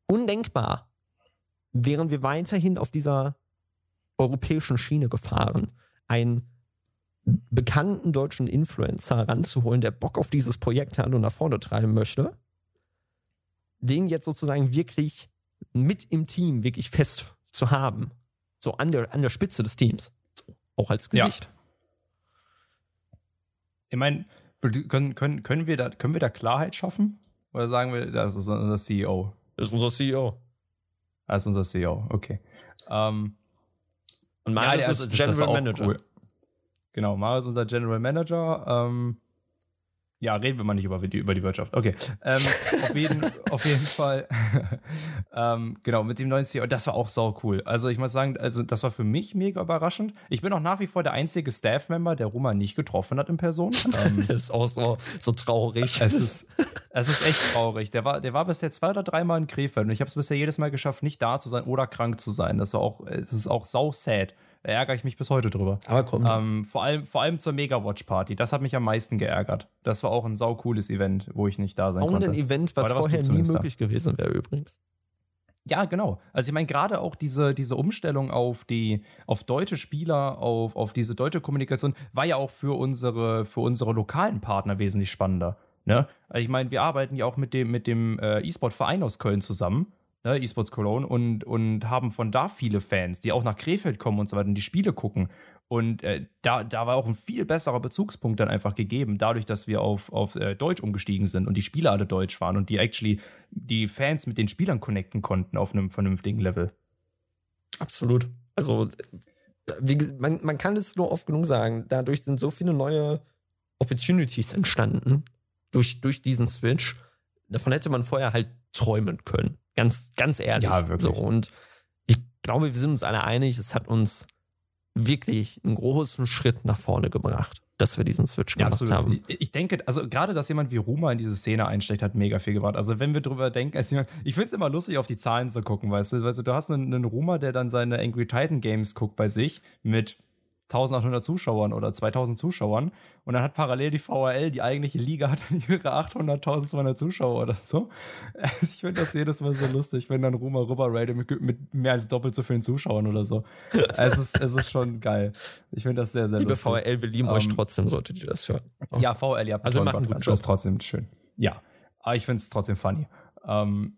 undenkbar, wären wir weiterhin auf dieser europäischen Schiene gefahren, einen bekannten deutschen Influencer ranzuholen, der Bock auf dieses Projekt hat und nach vorne treiben möchte, den jetzt sozusagen wirklich mit im Team wirklich fest zu haben. So an der, an der Spitze des Teams. Auch als Gesicht. Ja. Ich meine, können, können, können, wir da, können wir da Klarheit schaffen? Oder sagen wir, das ist unser CEO? Das ist unser CEO. Das ist unser CEO, okay. Ähm, Und Marius ja, ist also, General Manager. Cool. Genau, Marius ist unser General Manager. Ähm, ja, reden wir mal nicht über die, über die Wirtschaft. Okay. Ähm, auf, jeden, auf jeden Fall. ähm, genau, mit dem neuen CEO. Das war auch sau cool. Also, ich muss sagen, also, das war für mich mega überraschend. Ich bin auch nach wie vor der einzige Staff-Member, der Ruma nicht getroffen hat in Person. Ähm, das ist auch so, so traurig. Es ist, es ist echt traurig. Der war, der war bisher zwei oder dreimal in Krefeld und ich habe es bisher jedes Mal geschafft, nicht da zu sein oder krank zu sein. Das war auch, es ist auch sau sad. Da ärgere ich mich bis heute drüber. Aber komm. Ähm, vor, allem, vor allem zur Mega-Watch-Party. Das hat mich am meisten geärgert. Das war auch ein saucooles Event, wo ich nicht da sein auch konnte. Auch ein Event, was vorher nie möglich da. gewesen wäre übrigens. Ja, genau. Also ich meine, gerade auch diese, diese Umstellung auf die, auf deutsche Spieler, auf, auf diese deutsche Kommunikation, war ja auch für unsere, für unsere lokalen Partner wesentlich spannender. Ne? Also ich meine, wir arbeiten ja auch mit dem, mit dem äh, E-Sport-Verein aus Köln zusammen ne, eSports Cologne, und, und haben von da viele Fans, die auch nach Krefeld kommen und so weiter und die Spiele gucken. Und äh, da, da war auch ein viel besserer Bezugspunkt dann einfach gegeben, dadurch, dass wir auf, auf äh, Deutsch umgestiegen sind und die Spieler alle Deutsch waren und die actually die Fans mit den Spielern connecten konnten auf einem vernünftigen Level. Absolut. Also, wie, man, man kann es nur oft genug sagen, dadurch sind so viele neue Opportunities entstanden durch, durch diesen Switch. Davon hätte man vorher halt träumen können. Ganz, ganz ehrlich. Ja, wirklich. So, und ich glaube, wir sind uns alle einig, es hat uns wirklich einen großen Schritt nach vorne gebracht, dass wir diesen Switch gemacht ja, haben. Ich, ich, denke, also gerade, dass jemand wie Ruma in diese Szene einsteckt, hat mega viel gebracht. Also wenn wir drüber denken, also ich finde es immer lustig, auf die Zahlen zu gucken, weißt du, weißt du, du hast einen, einen Ruma, der dann seine Angry Titan Games guckt bei sich mit 1800 Zuschauern oder 2000 Zuschauern. Und dann hat parallel die VRL, die eigentliche Liga, hat dann ihre 800.200 Zuschauer oder so. Ich finde das jedes Mal so lustig, wenn dann Ruma rüber rated mit, mit, mehr als doppelt so vielen Zuschauern oder so. Es ist, es ist schon geil. Ich finde das sehr, sehr Liebe lustig. Liebe VRL, wir lieben um, euch ähm, trotzdem, solltet ihr das hören. Ja, VRL, ja. Also, wir machen gut. Das ist trotzdem schön. Ja. Aber ich finde es trotzdem funny. Ähm,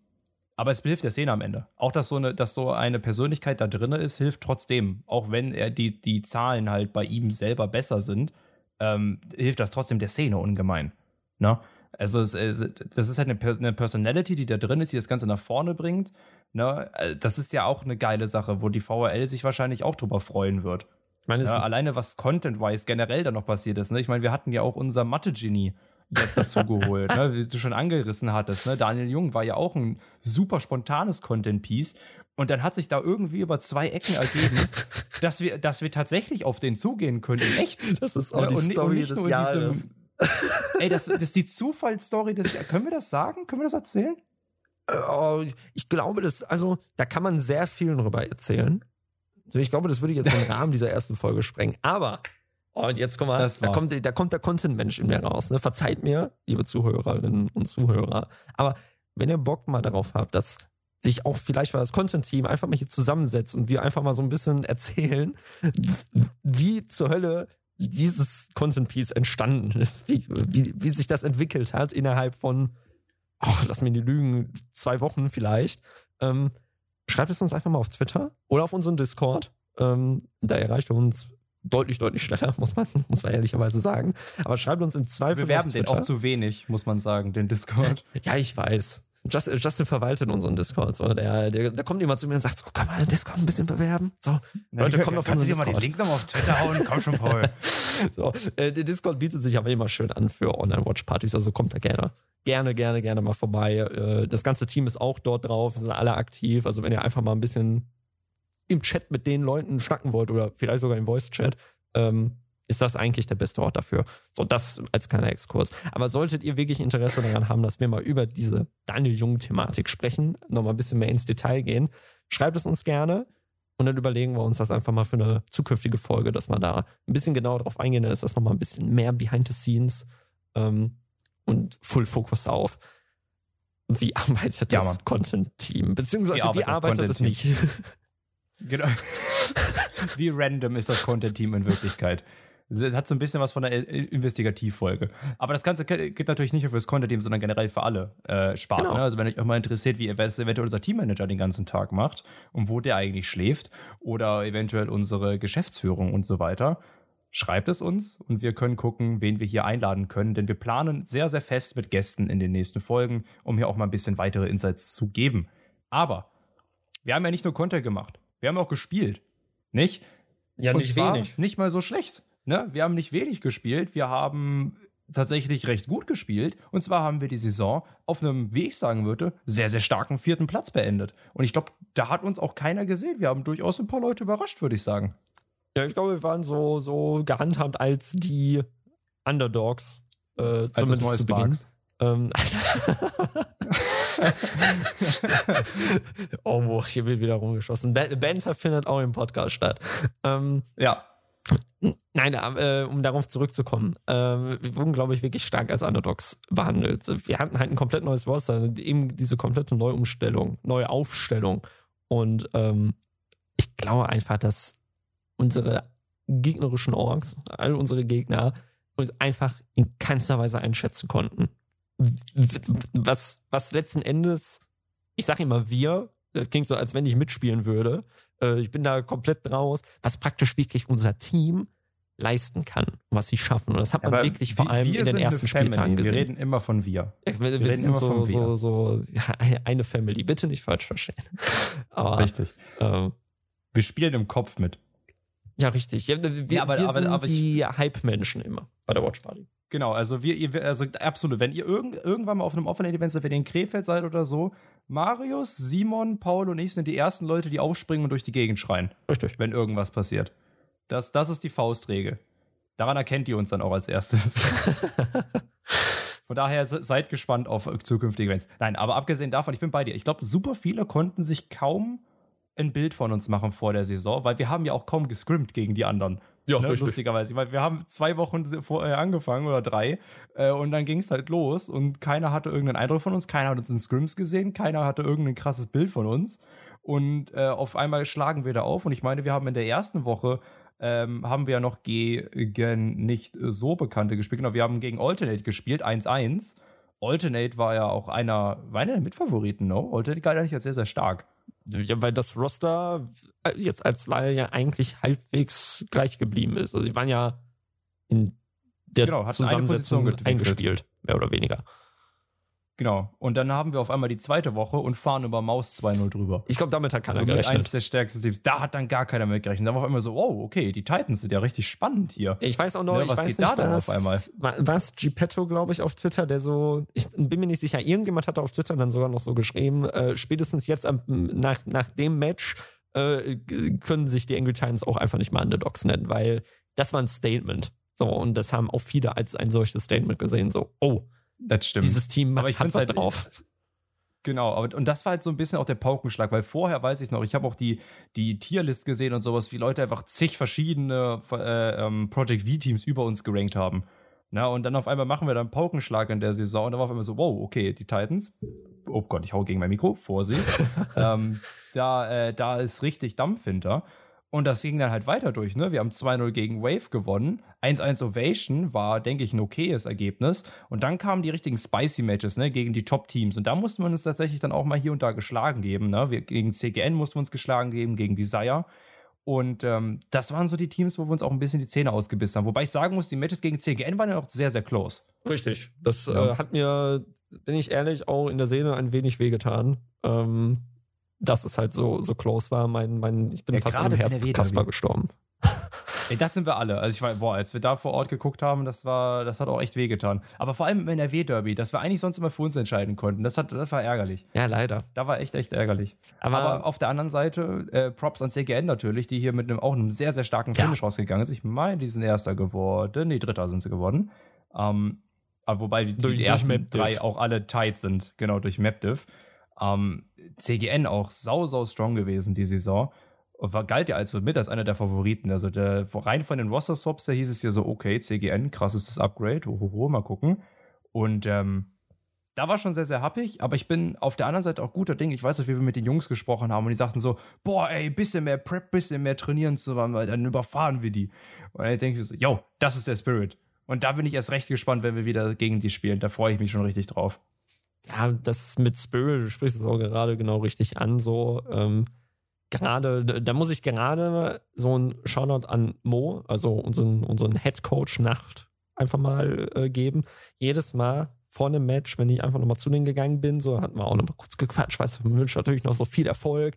aber es hilft der Szene am Ende. Auch, dass so eine, dass so eine Persönlichkeit da drin ist, hilft trotzdem. Auch wenn er die, die Zahlen halt bei ihm selber besser sind, ähm, hilft das trotzdem der Szene ungemein. Ne? Also, es, es, das ist halt eine, eine, Personality, die da drin ist, die das Ganze nach vorne bringt. Ne? Äh, das ist ja auch eine geile Sache, wo die VRL sich wahrscheinlich auch drüber freuen wird. Ich meine, ja, alleine was Content-wise generell da noch passiert ist. Ne? Ich meine, wir hatten ja auch unser Mathe-Genie jetzt dazu geholt, ne? wie du schon angerissen hattest. Ne? Daniel Jung war ja auch ein super spontanes Content-Piece. Und dann hat sich da irgendwie über zwei Ecken ergeben, dass wir, dass wir tatsächlich auf den zugehen können. Echt? Das ist auch die und, Story und nicht des nur Jahres. in diesem, Ey, das, das ist die Zufallsstory des Jahres. Können wir das sagen? Können wir das erzählen? Äh, ich glaube, das, also, da kann man sehr viel drüber erzählen. Ich glaube, das würde jetzt den Rahmen dieser ersten Folge sprengen. Aber, oh, und jetzt kommen wir, da kommt, da kommt der Content-Mensch in mir raus. Ne? Verzeiht mir, liebe Zuhörerinnen und Zuhörer. Aber wenn ihr Bock mal darauf habt, dass sich auch vielleicht mal das Content-Team einfach mal hier zusammensetzt und wir einfach mal so ein bisschen erzählen, wie zur Hölle dieses Content-Piece entstanden ist, wie, wie, wie sich das entwickelt hat innerhalb von oh, lass mir die lügen, zwei Wochen vielleicht, ähm, schreibt es uns einfach mal auf Twitter oder auf unseren Discord. Ähm, da erreicht ihr uns deutlich, deutlich schneller, muss man, muss man ehrlicherweise sagen. Aber schreibt uns im Zweifel. Wir werben den auch zu wenig, muss man sagen, den Discord. ja, ich weiß. Justin, Justin verwaltet unseren Discord. So, der, der, der kommt immer zu mir und sagt: so, Kann man den Discord ein bisschen bewerben? So, Na, Leute, kommt auf unseren Discord. mal den Link nochmal auf Twitter hauen? Komm schon, Paul. so, äh, der Discord bietet sich aber immer schön an für Online-Watch-Partys, also kommt da gerne gerne, gerne, gerne mal vorbei. Äh, das ganze Team ist auch dort drauf, sind alle aktiv. Also wenn ihr einfach mal ein bisschen im Chat mit den Leuten schnacken wollt oder vielleicht sogar im Voice-Chat, ähm, ist das eigentlich der beste Ort dafür. So, das als kleiner Exkurs. Aber solltet ihr wirklich Interesse daran haben, dass wir mal über diese Daniel Jung-Thematik sprechen, nochmal ein bisschen mehr ins Detail gehen, schreibt es uns gerne. Und dann überlegen wir uns das einfach mal für eine zukünftige Folge, dass wir da ein bisschen genauer drauf eingehen. Dann ist das nochmal ein bisschen mehr behind the scenes. Ähm, und Full Focus auf. Wie arbeitet das ja, Content-Team? Beziehungsweise wie arbeitet, wie arbeitet es nicht? genau. wie random ist das Content-Team in Wirklichkeit? Es hat so ein bisschen was von einer Investigativfolge. Aber das Ganze geht natürlich nicht nur für das Content-Team, sondern generell für alle äh, Sparten. Genau. Ne? Also wenn euch auch mal interessiert, wie eventuell unser Teammanager den ganzen Tag macht und wo der eigentlich schläft oder eventuell unsere Geschäftsführung und so weiter, schreibt es uns und wir können gucken, wen wir hier einladen können, denn wir planen sehr, sehr fest mit Gästen in den nächsten Folgen, um hier auch mal ein bisschen weitere Insights zu geben. Aber wir haben ja nicht nur Content gemacht, wir haben auch gespielt, nicht? Ja, und nicht wenig. Nicht mal so schlecht. Ne? Wir haben nicht wenig gespielt, wir haben tatsächlich recht gut gespielt. Und zwar haben wir die Saison auf einem, wie ich sagen würde, sehr, sehr starken vierten Platz beendet. Und ich glaube, da hat uns auch keiner gesehen. Wir haben durchaus ein paar Leute überrascht, würde ich sagen. Ja, ich glaube, wir waren so, so gehandhabt als die Underdogs. Äh, als zumindest neues zu. Ähm, oh, hier wird wieder rumgeschossen. Banter findet auch im Podcast statt. Ähm, ja. Nein, äh, um darauf zurückzukommen. Äh, wir wurden, glaube ich, wirklich stark als Underdogs behandelt. Wir hatten halt ein komplett neues Roster, eben diese komplette Neuumstellung, neue Aufstellung. Und ähm, ich glaube einfach, dass unsere gegnerischen Orks, all unsere Gegner, uns einfach in keinster Weise einschätzen konnten. Was, was letzten Endes, ich sage immer wir, das klingt so, als wenn ich mitspielen würde. Äh, ich bin da komplett draus, was praktisch wirklich unser Team leisten kann, was sie schaffen. Und das hat man Aber wirklich vor allem in den ersten Spieltagen gesehen. Wir reden immer von wir. Ja, wir, wir, reden immer so, von wir. So, so, ja, eine Family. Bitte nicht falsch verstehen. Aber, Richtig. Ähm, wir spielen im Kopf mit. Ja, richtig. Ja, wir, ja, aber, wir aber, sind aber die Hype-Menschen immer bei der Watch Party. Genau, also wir, also absolut, wenn ihr irgend, irgendwann mal auf einem offenen Event seid, wenn ihr in Krefeld seid oder so, Marius, Simon, Paul und ich sind die ersten Leute, die aufspringen und durch die Gegend schreien. Richtig. Wenn irgendwas passiert. Das, das ist die Faustregel. Daran erkennt ihr uns dann auch als erstes. Von daher seid gespannt auf zukünftige Events. Nein, aber abgesehen davon, ich bin bei dir. Ich glaube, super viele konnten sich kaum ein Bild von uns machen vor der Saison, weil wir haben ja auch kaum gescrimmt gegen die anderen. Ja, ne? lustigerweise, weil wir haben zwei Wochen vorher angefangen oder drei äh, und dann ging es halt los und keiner hatte irgendeinen Eindruck von uns, keiner hat uns in Scrims gesehen, keiner hatte irgendein krasses Bild von uns und äh, auf einmal schlagen wir da auf und ich meine, wir haben in der ersten Woche ähm, haben wir ja noch gegen nicht so bekannte gespielt, genau, wir haben gegen Alternate gespielt, 1-1. Alternate war ja auch einer, war einer der Mitfavoriten, no? Alternate galt eigentlich als sehr, sehr stark. Ja, weil das Roster äh, jetzt als Laie ja eigentlich halbwegs gleich geblieben ist. Also die waren ja in der genau, Zusammensetzung eingespielt, mehr oder weniger. Genau. Und dann haben wir auf einmal die zweite Woche und fahren über Maus 2-0 drüber. Ich glaube, damit hat keiner also gerechnet. eines der stärksten Teams. Da hat dann gar keiner mit gerechnet. Da war auf einmal so, wow, okay, die Titans sind ja richtig spannend hier. Ich weiß auch noch, ne, was ich weiß geht nicht, da was, auf einmal? Was Gepetto, glaube ich, auf Twitter, der so, ich bin mir nicht sicher, irgendjemand hat auf Twitter dann sogar noch so geschrieben, äh, spätestens jetzt am, nach, nach dem Match äh, können sich die Angry Titans auch einfach nicht mal Underdogs nennen, weil das war ein Statement. So, und das haben auch viele als ein solches Statement gesehen. So, oh, das stimmt. Dieses Team aber ich hat halt drauf. Genau, aber, und das war halt so ein bisschen auch der Paukenschlag, weil vorher weiß ich noch, ich habe auch die, die Tierlist gesehen und sowas, wie Leute einfach zig verschiedene äh, ähm, Project V-Teams über uns gerankt haben. Na, und dann auf einmal machen wir dann Paukenschlag in der Saison und da war auf einmal so, wow, okay, die Titans, oh Gott, ich hau gegen mein Mikro, Vorsicht, ähm, da, äh, da ist richtig Dampf hinter. Und das ging dann halt weiter durch. Ne? Wir haben 2-0 gegen Wave gewonnen. 1-1 Ovation war, denke ich, ein okayes Ergebnis. Und dann kamen die richtigen Spicy-Matches ne? gegen die Top-Teams. Und da mussten wir uns tatsächlich dann auch mal hier und da geschlagen geben. Ne? Wir, gegen CGN mussten wir uns geschlagen geben, gegen Desire. Und ähm, das waren so die Teams, wo wir uns auch ein bisschen die Zähne ausgebissen haben. Wobei ich sagen muss, die Matches gegen CGN waren ja auch sehr, sehr close. Richtig. Das ja. äh, hat mir, bin ich ehrlich, auch in der Seele ein wenig wehgetan. Ähm, dass es halt so, so close war. Mein, mein, ich bin ja, fast an einem Herzkasper gestorben. Ey, das sind wir alle. Also ich war, boah, als wir da vor Ort geguckt haben, das war, das hat auch echt wehgetan. Aber vor allem im NRW-Derby, das wir eigentlich sonst immer für uns entscheiden konnten. Das, hat, das war ärgerlich. Ja, leider. Da war echt, echt ärgerlich. Aber, Aber auf der anderen Seite, äh, Props an CGN natürlich, die hier mit einem, auch einem sehr, sehr starken Finish ja. rausgegangen ist. Ich meine, die sind Erster geworden. Nee, Dritter sind sie geworden. Ähm, aber wobei die, durch, die ersten drei auch alle tight sind, genau, durch MapDiv. Ähm, CGN auch sau, sau strong gewesen die Saison. War, galt ja also mit als einer der Favoriten. Also der, rein von den Roster-Swaps, da hieß es ja so, okay, CGN, krasses Upgrade, ohoho, mal gucken. Und ähm, da war schon sehr, sehr happig, aber ich bin auf der anderen Seite auch guter Ding. Ich weiß nicht, wie wir mit den Jungs gesprochen haben und die sagten so, boah, ey, bisschen mehr Prep, bisschen mehr trainieren zu machen, weil dann überfahren wir die. Und dann denke ich so, yo, das ist der Spirit. Und da bin ich erst recht gespannt, wenn wir wieder gegen die spielen. Da freue ich mich schon richtig drauf ja, das mit Spirit, du sprichst es auch gerade genau richtig an, so, ähm, gerade, da muss ich gerade so ein Shoutout an Mo, also unseren, unseren Head Coach Nacht, einfach mal äh, geben. Jedes Mal vor einem Match, wenn ich einfach nochmal zu denen gegangen bin, so hatten wir auch nochmal kurz gequatscht, weißt du, wünsche natürlich noch so viel Erfolg.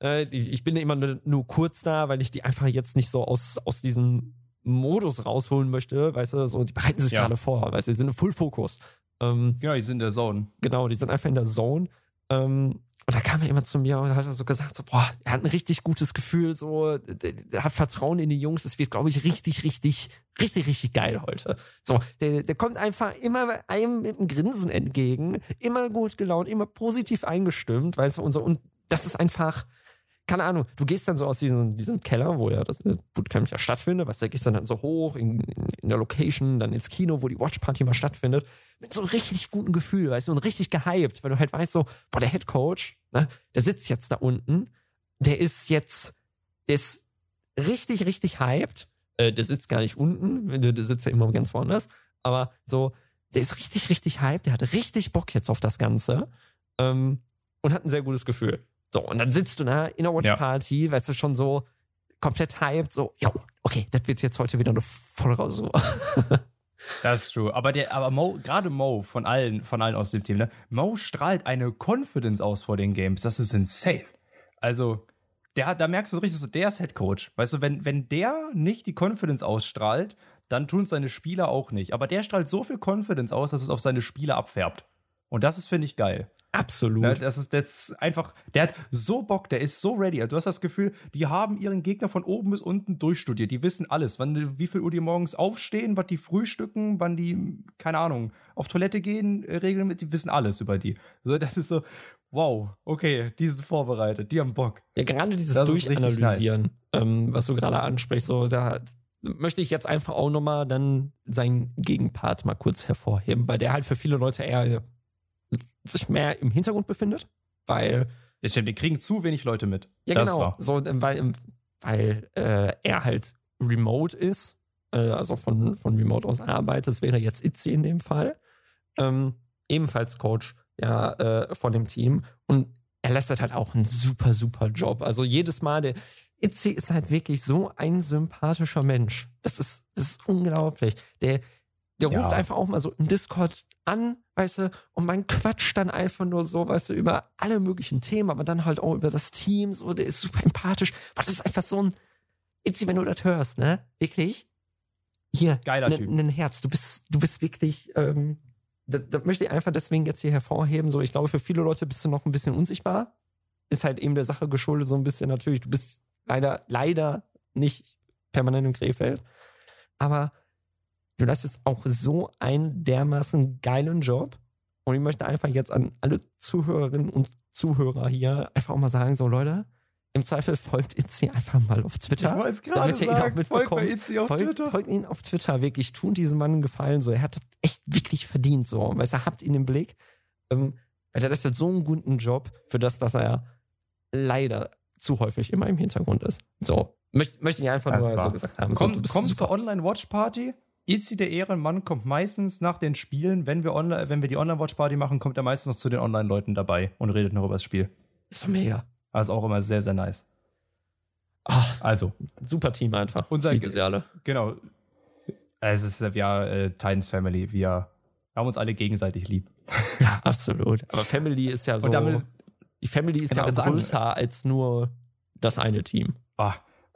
Äh, ich bin immer nur kurz da, weil ich die einfach jetzt nicht so aus, aus diesem Modus rausholen möchte, weißt du, so, die bereiten sich ja. gerade vor, weißt du, die sind Full Fokus. Ähm, genau, die sind in der Zone. Genau, die sind einfach in der Zone. Ähm, und da kam er immer zu mir und hat so gesagt, so, boah, er hat ein richtig gutes Gefühl, so, der, hat Vertrauen in die Jungs. Es wird, glaube ich, richtig, richtig, richtig, richtig geil heute. So, der, der kommt einfach immer einem mit einem Grinsen entgegen, immer gut gelaunt, immer positiv eingestimmt, weißt du, und so. Und das ist einfach, keine Ahnung, du gehst dann so aus diesem, diesem Keller, wo ja das Bootcamp ja stattfindet, weißt du, gehst dann, dann so hoch in, in, der Location, dann ins Kino, wo die Watchparty mal stattfindet, mit so einem richtig guten Gefühl, weißt du, und richtig gehypt, weil du halt weißt so, boah, der Head Coach, ne, der sitzt jetzt da unten, der ist jetzt, der ist richtig, richtig hyped, äh, der sitzt gar nicht unten, der sitzt ja immer ganz woanders, aber so, der ist richtig, richtig hyped, der hat richtig Bock jetzt auf das Ganze, ähm, und hat ein sehr gutes Gefühl. So, und dann sitzt du da in der Watch Party, ja. weißt du, schon so komplett hyped, so, jo, okay, das wird jetzt heute wieder eine voll raus. So. Das ist true. Aber der, aber Mo, gerade Mo von allen, von allen aus dem Team, ne? Mo strahlt eine Confidence aus vor den Games. Das ist insane. Also, der da merkst du so richtig so, der ist Head Coach. Weißt du, wenn, wenn der nicht die Confidence ausstrahlt, dann tun es seine Spieler auch nicht. Aber der strahlt so viel Confidence aus, dass es auf seine Spieler abfärbt. Und das ist, finde ich, geil. Absolut. Das, ist, ist einfach, der hat so Bock, der ist so ready. Du hast das Gefühl, die haben ihren Gegner von oben bis unten durchstudiert. Die wissen alles, wann, wie viel Uhr die morgens aufstehen, was die frühstücken, wann die, keine Ahnung, auf Toilette gehen, äh, regeln mit, die wissen alles über die. So, das ist so, wow, okay, die sind vorbereitet, die haben Bock. Ja, gerade dieses das Durchanalysieren, nice. ähm, was du gerade ansprichst, so, da möchte ich jetzt einfach auch nochmal dann seinen Gegenpart mal kurz hervorheben, weil der halt für viele Leute eher sich mehr im Hintergrund befindet, weil. Ja, stimmt, die kriegen zu wenig Leute mit. Ja, das genau. War. So, weil, weil äh, er halt remote ist, äh, also von, von remote aus arbeitet. Das wäre jetzt Itzy in dem Fall. Ähm, ebenfalls Coach ja, äh, von dem Team. Und er lässt halt auch einen super, super Job. Also jedes Mal, der Itzy ist halt wirklich so ein sympathischer Mensch. Das ist, das ist unglaublich. Der, der ja. ruft einfach auch mal so im Discord an, weißt du, und man quatscht dann einfach nur so, weißt du, über alle möglichen Themen, aber dann halt auch über das Team, so, der ist super empathisch. Das ist einfach so ein, Itzi, wenn du das hörst, ne? Wirklich? Hier, Geiler Typ. Ein Herz. Du bist, du bist wirklich, ähm, das, das möchte ich einfach deswegen jetzt hier hervorheben. So, ich glaube, für viele Leute bist du noch ein bisschen unsichtbar. Ist halt eben der Sache geschuldet, so ein bisschen natürlich. Du bist leider, leider nicht permanent im Krefeld. Aber du leistest auch so einen dermaßen geilen Job. Und ich möchte einfach jetzt an alle Zuhörerinnen und Zuhörer hier einfach auch mal sagen, so Leute, im Zweifel folgt Itzi einfach mal auf Twitter. Ich wollte es gerade sagen, folgt bei Itzi auf folgt, Twitter. Folgt ihn auf Twitter, wirklich. Tun diesem Mann einen Gefallen. So. Er hat das echt wirklich verdient. So. Weißt du, habt ihn im Blick. Ähm, er leistet so einen guten Job für das, dass er leider zu häufig immer im Hintergrund ist. So. Möcht, möchte ich einfach das nur so gesagt haben. Komm, so, komm zur Online-Watch-Party. Izzy, der Ehrenmann, kommt meistens nach den Spielen, wenn wir, online, wenn wir die Online-Watch-Party machen, kommt er meistens noch zu den Online-Leuten dabei und redet noch über das Spiel. Ist doch mega. Also auch immer sehr, sehr nice. Ach, also. Super Team einfach. Unser, genau. Es ist ja äh, Titans Family. Wir haben uns alle gegenseitig lieb. Ja, absolut. Aber Family ist ja so. Damit, die Family ist genau, ja größer sagen. als nur das eine Team. Ah,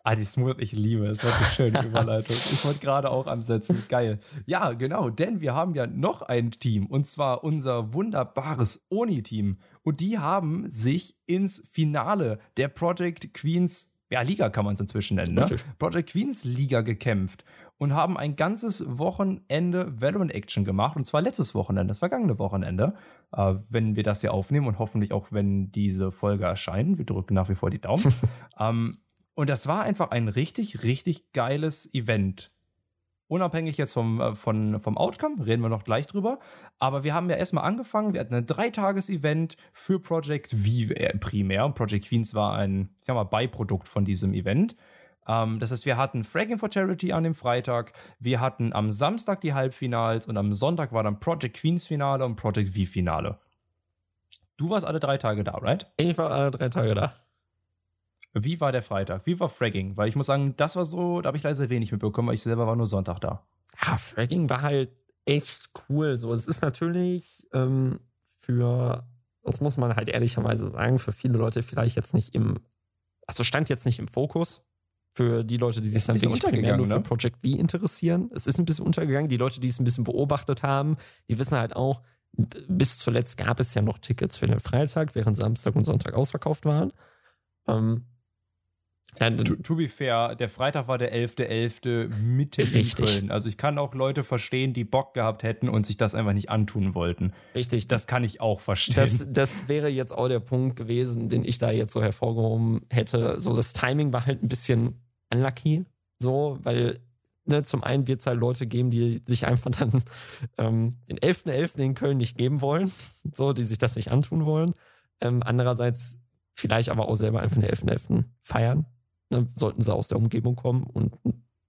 Ah, die Smooth, ich liebe es. Das ist eine schöne Überleitung. Ich wollte gerade auch ansetzen. Geil. Ja, genau, denn wir haben ja noch ein Team und zwar unser wunderbares Oni-Team. Und die haben sich ins Finale der Project Queens, ja, Liga kann man es inzwischen nennen, ne? Project Queens Liga gekämpft und haben ein ganzes Wochenende Valorant Action gemacht. Und zwar letztes Wochenende, das vergangene Wochenende, äh, wenn wir das hier aufnehmen und hoffentlich auch, wenn diese Folge erscheint. Wir drücken nach wie vor die Daumen. ähm, und das war einfach ein richtig, richtig geiles Event. Unabhängig jetzt vom, äh, vom, vom Outcome, reden wir noch gleich drüber. Aber wir haben ja erstmal angefangen. Wir hatten ein Dreitages-Event für Project V äh, primär. Project Queens war ein, ich sag mal, Beiprodukt von diesem Event. Ähm, das heißt, wir hatten Fragging for Charity an dem Freitag. Wir hatten am Samstag die Halbfinals und am Sonntag war dann Project Queens Finale und Project V Finale. Du warst alle drei Tage da, right? Ich war alle drei Tage da. Wie war der Freitag? Wie war Fragging? Weil ich muss sagen, das war so, da habe ich leider sehr wenig mitbekommen, weil ich selber war nur Sonntag da. Ja, Fragging war halt echt cool. So, es ist natürlich ähm, für, das muss man halt ehrlicherweise sagen, für viele Leute vielleicht jetzt nicht im, also stand jetzt nicht im Fokus. Für die Leute, die sich dann wirklich primär nur für ne? Project V interessieren. Es ist ein bisschen untergegangen. Die Leute, die es ein bisschen beobachtet haben, die wissen halt auch, bis zuletzt gab es ja noch Tickets für den Freitag, während Samstag und Sonntag ausverkauft waren. Ähm, ja, to, to, be fair, der Freitag war der 11.11. .11. Mitte Richtig. in Köln. Also ich kann auch Leute verstehen, die Bock gehabt hätten und sich das einfach nicht antun wollten. Richtig. Das kann ich auch verstehen. Das, das wäre jetzt auch der Punkt gewesen, den ich da jetzt so hervorgehoben hätte. So, das Timing war halt ein bisschen unlucky. So, weil ne, zum einen wird es halt Leute geben, die sich einfach dann ähm, den 11.11. .11. in Köln nicht geben wollen. So, die sich das nicht antun wollen. Ähm, andererseits vielleicht aber auch selber einfach den 11.11. .11. feiern ne, sollten sie aus der Umgebung kommen. Und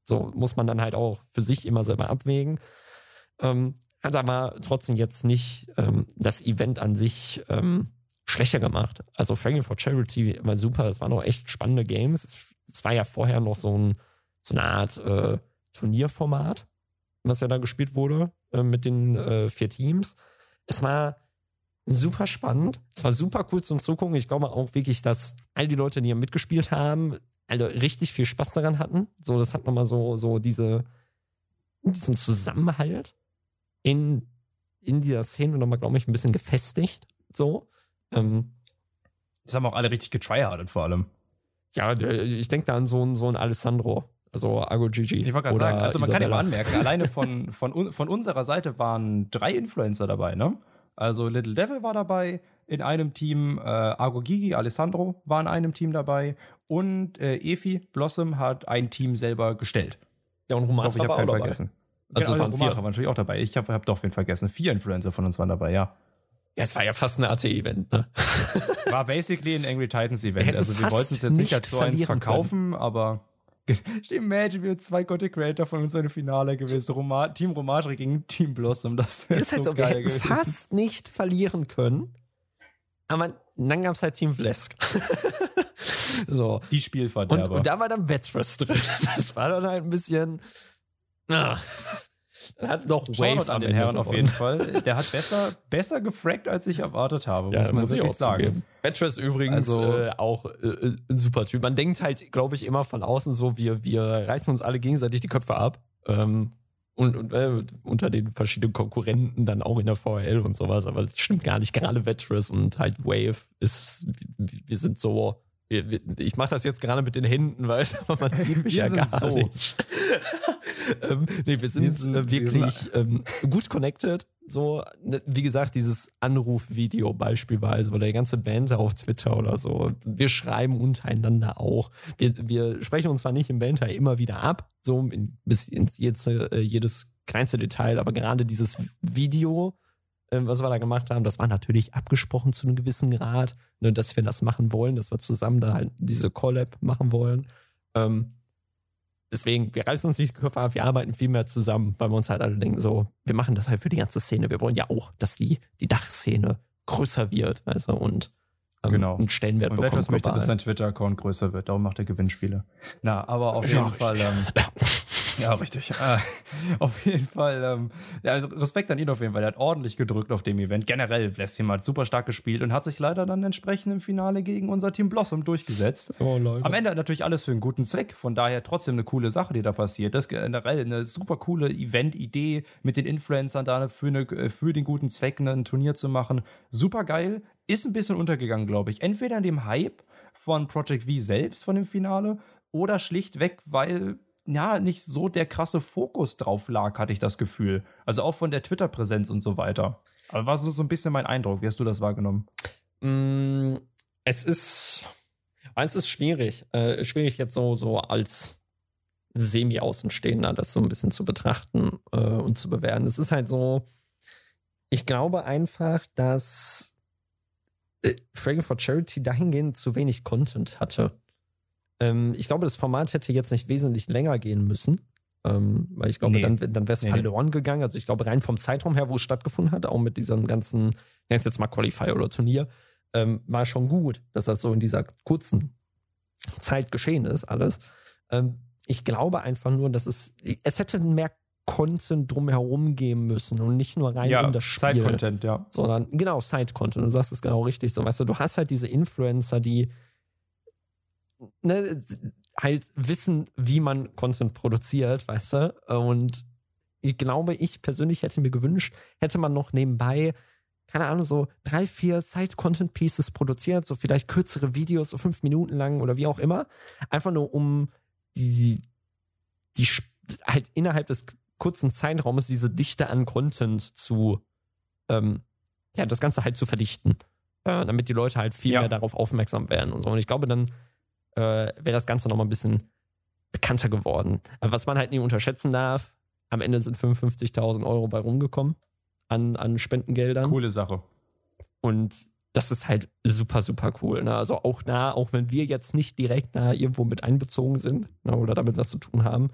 so muss man dann halt auch für sich immer selber abwägen. Ähm, hat aber trotzdem jetzt nicht ähm, das Event an sich ähm, schlechter gemacht. Also Fragging for Charity war super, es waren auch echt spannende Games. Es war ja vorher noch so, ein, so eine Art äh, Turnierformat, was ja da gespielt wurde äh, mit den äh, vier Teams. Es war super spannend. Es war super cool zum Zugucken. Ich glaube auch wirklich, dass all die Leute, die hier mitgespielt haben, also richtig viel Spaß daran hatten. So, das hat nochmal so, so diese, diesen Zusammenhalt in, in dieser Szene nochmal, glaube ich, ein bisschen gefestigt. So. Ähm, das haben auch alle richtig getryhardet vor allem. Ja, ich denke da an so einen, so einen Alessandro. Also Ago Gigi. Ich wollte gerade sagen, also man Isabella. kann ja mal anmerken, alleine von, von, von unserer Seite waren drei Influencer dabei, ne? Also Little Devil war dabei in einem Team, äh, Argo Gigi, Alessandro war in einem Team dabei und äh, Efi Blossom hat ein Team selber gestellt. Ja, und ich war auch dabei. vergessen. Also genau, Romatra war natürlich auch dabei. Ich habe hab doch wen vergessen. Vier Influencer von uns waren dabei, ja. Ja, es war ja fast ein AT-Event, ne? War basically ein Angry Titans Event. Also wir wollten es jetzt nicht als so eins verkaufen, können. aber Imagine, wir zwei Content Creator von uns im Finale gewesen. Roma Team Romage gegen Team Blossom. Das ist halt so, so geil wir hätten gewesen. fast nicht verlieren können. Aber dann gab es halt Team Vlesk. so. Die Spielverderber. Und, und da war dann Betress drin. Das war dann halt ein bisschen. Ah. Er hat noch Wave an den Herren auf jeden Fall. Der hat besser, besser gefragt, als ich erwartet habe, ja, muss man muss wirklich sagen. Betress übrigens also, äh, auch äh, ein super Typ. Man denkt halt, glaube ich, immer von außen so, wir, wir reißen uns alle gegenseitig die Köpfe ab. Ähm, und, und äh, unter den verschiedenen Konkurrenten dann auch in der VRL und sowas, aber das stimmt gar nicht. Gerade Veterans und halt Wave ist, wir sind so, wir, wir, ich mache das jetzt gerade mit den Händen, weißt du, aber man sieht mich ja gar so. nicht. ähm, nee, wir sind, wir sind äh, wirklich ähm, gut connected. So, ne, wie gesagt, dieses Anrufvideo beispielsweise oder die ganze Band auf Twitter oder so. Wir schreiben untereinander auch. Wir, wir sprechen uns zwar nicht im Banter immer wieder ab, so in, bis ins jetzt, äh, jedes kleinste Detail, aber gerade dieses Video, äh, was wir da gemacht haben, das war natürlich abgesprochen zu einem gewissen Grad, ne, dass wir das machen wollen, dass wir zusammen da halt diese Collab machen wollen. Ähm, deswegen, wir reißen uns nicht die Köpfe ab, wir arbeiten viel mehr zusammen, weil wir uns halt alle denken, so, wir machen das halt für die ganze Szene. Wir wollen ja auch, dass die, die Dachszene größer wird, also und ähm, genau. einen Stellenwert und bekommt. Und möchte, dass sein Twitter-Account größer wird, darum macht er Gewinnspiele. Na, aber auf jeden ja, Fall. Ähm, ja, richtig. Äh, auf jeden Fall. Ähm, ja, also Respekt an ihn auf jeden Fall. Er hat ordentlich gedrückt auf dem Event. Generell, Blessim hat super stark gespielt und hat sich leider dann entsprechend im Finale gegen unser Team Blossom durchgesetzt. Oh, Leute. Am Ende natürlich alles für einen guten Zweck. Von daher trotzdem eine coole Sache, die da passiert. Das ist generell eine super coole Event-Idee mit den Influencern da für, eine, für den guten Zweck ein Turnier zu machen. Super geil. Ist ein bisschen untergegangen, glaube ich. Entweder in dem Hype von Project V selbst, von dem Finale, oder schlichtweg, weil ja, nicht so der krasse Fokus drauf lag, hatte ich das Gefühl. Also auch von der Twitter-Präsenz und so weiter. Aber war so, so ein bisschen mein Eindruck. Wie hast du das wahrgenommen? Mm, es ist, es ist schwierig. Äh, schwierig jetzt so, so als Semi-Außenstehender das so ein bisschen zu betrachten äh, und zu bewerten. Es ist halt so, ich glaube einfach, dass äh, Fragging for Charity dahingehend zu wenig Content hatte. Ähm, ich glaube, das Format hätte jetzt nicht wesentlich länger gehen müssen. Ähm, weil ich glaube, nee. dann, dann wäre es nee, verloren gegangen. Also ich glaube, rein vom Zeitraum her, wo es stattgefunden hat, auch mit diesem ganzen, es jetzt mal Qualifier oder Turnier, ähm, war schon gut, dass das so in dieser kurzen Zeit geschehen ist, alles. Ähm, ich glaube einfach nur, dass es, es hätte mehr Content drumherum geben müssen und nicht nur rein ja, um das Spiel. Side-Content, ja. Sondern, genau, Side-Content. Du sagst es genau richtig so. Weißt du, du hast halt diese Influencer, die ne, halt wissen, wie man Content produziert, weißt du? Und ich glaube, ich persönlich hätte mir gewünscht, hätte man noch nebenbei, keine Ahnung, so drei, vier Side-Content-Pieces produziert, so vielleicht kürzere Videos, so fünf Minuten lang oder wie auch immer. Einfach nur, um die, die halt innerhalb des kurzen Zeitraumes diese Dichte an Content zu, ähm, ja, das Ganze halt zu verdichten. Äh, damit die Leute halt viel ja. mehr darauf aufmerksam werden und so. Und ich glaube, dann äh, wäre das Ganze nochmal ein bisschen bekannter geworden. Aber was man halt nie unterschätzen darf, am Ende sind 55.000 Euro bei rumgekommen an, an Spendengeldern. Coole Sache. Und das ist halt super, super cool. Ne? Also auch da, auch wenn wir jetzt nicht direkt da irgendwo mit einbezogen sind ne, oder damit was zu tun haben,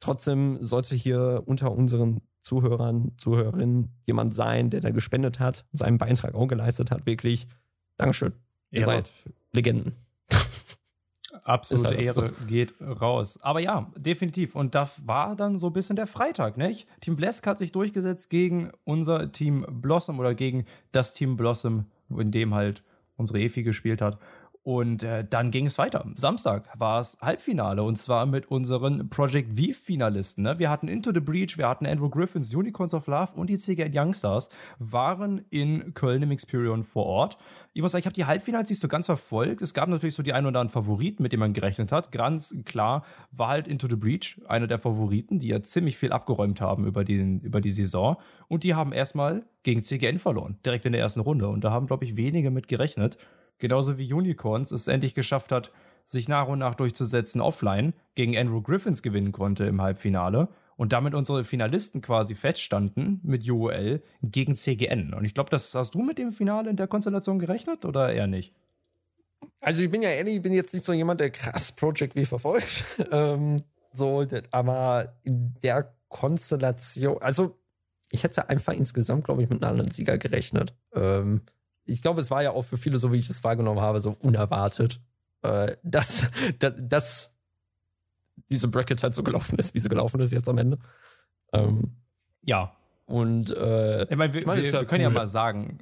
trotzdem sollte hier unter unseren Zuhörern, Zuhörerinnen jemand sein, der da gespendet hat, seinen Beitrag auch geleistet hat. Wirklich, Dankeschön. Ihr ja. seid Legenden. Absolute halt Ehre so. geht raus. Aber ja, definitiv. Und das war dann so ein bisschen der Freitag, nicht? Team Blesk hat sich durchgesetzt gegen unser Team Blossom oder gegen das Team Blossom, in dem halt unsere Efi gespielt hat. Und äh, dann ging es weiter. Samstag war es Halbfinale und zwar mit unseren Project V-Finalisten. Ne? Wir hatten Into the Breach, wir hatten Andrew Griffins, Unicorns of Love und die CGN Youngstars waren in Köln im Experion vor Ort. Ich muss sagen, ich habe die Halbfinals nicht so ganz verfolgt. Es gab natürlich so die ein oder anderen Favoriten, mit denen man gerechnet hat. Ganz klar war halt Into the Breach einer der Favoriten, die ja ziemlich viel abgeräumt haben über, den, über die Saison. Und die haben erstmal gegen CGN verloren, direkt in der ersten Runde. Und da haben, glaube ich, wenige mit gerechnet. Genauso wie Unicorns es endlich geschafft hat, sich nach und nach durchzusetzen offline, gegen Andrew Griffins gewinnen konnte im Halbfinale und damit unsere Finalisten quasi feststanden mit UOL gegen CGN. Und ich glaube, das hast du mit dem Finale in der Konstellation gerechnet oder eher nicht? Also ich bin ja ehrlich, ich bin jetzt nicht so jemand, der krass Project wie verfolgt. ähm, so, aber in der Konstellation, also ich hätte einfach insgesamt, glaube ich, mit einem anderen Sieger gerechnet. Ähm, ich glaube, es war ja auch für viele, so wie ich es wahrgenommen habe, so unerwartet, äh, dass, dass, dass diese Bracket halt so gelaufen ist, wie sie gelaufen ist jetzt am Ende. Ähm, ja. Und äh, ich meine, wir, ich mein, wir, wir können ja mal sagen,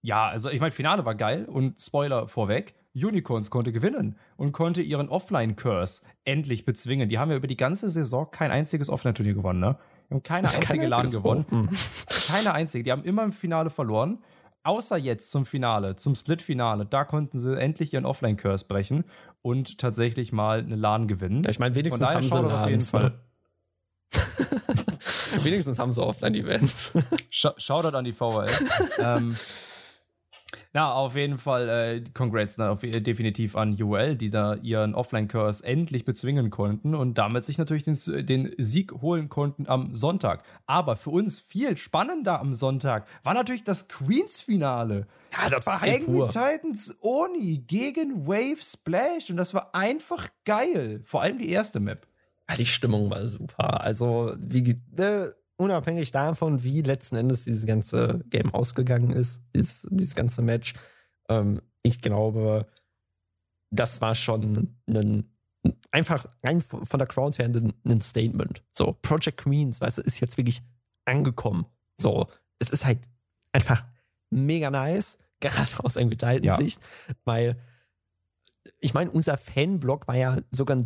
ja, also ich meine, Finale war geil und Spoiler vorweg. Unicorns konnte gewinnen und konnte ihren Offline-Curse endlich bezwingen. Die haben ja über die ganze Saison kein einziges Offline-Turnier gewonnen, ne? Die haben keine einzige LAN gewonnen. Mhm. Keine einzige. Die haben immer im Finale verloren. Außer jetzt zum Finale, zum Split-Finale, da konnten sie endlich ihren Offline-Curse brechen und tatsächlich mal eine LAN gewinnen. Ich meine, wenigstens haben sie LAN. Auf jeden Fall. Wenigstens haben sie Offline-Events. Shoutout an die VHL. ähm, ja, auf jeden Fall äh, Congrats na, auf, äh, definitiv an UL, die da ihren Offline-Curse endlich bezwingen konnten und damit sich natürlich den, den, Sieg holen konnten am Sonntag. Aber für uns viel spannender am Sonntag war natürlich das Queens-Finale. Ja, das war halt Angry Titans Oni gegen Wave Splash und das war einfach geil. Vor allem die erste Map. Ja, die Stimmung war super. Also, wie, ne, unabhängig davon, wie letzten Endes dieses ganze Game ausgegangen ist, ist dieses ganze Match, ähm, ich glaube, das war schon ein, einfach rein von der Crowd her ein, Statement. So, Project Queens, weißt du, ist jetzt wirklich angekommen. So, es ist halt einfach mega nice, gerade aus irgendwie Titan-Sicht, ja. weil ich meine, unser Fanblock war ja sogar,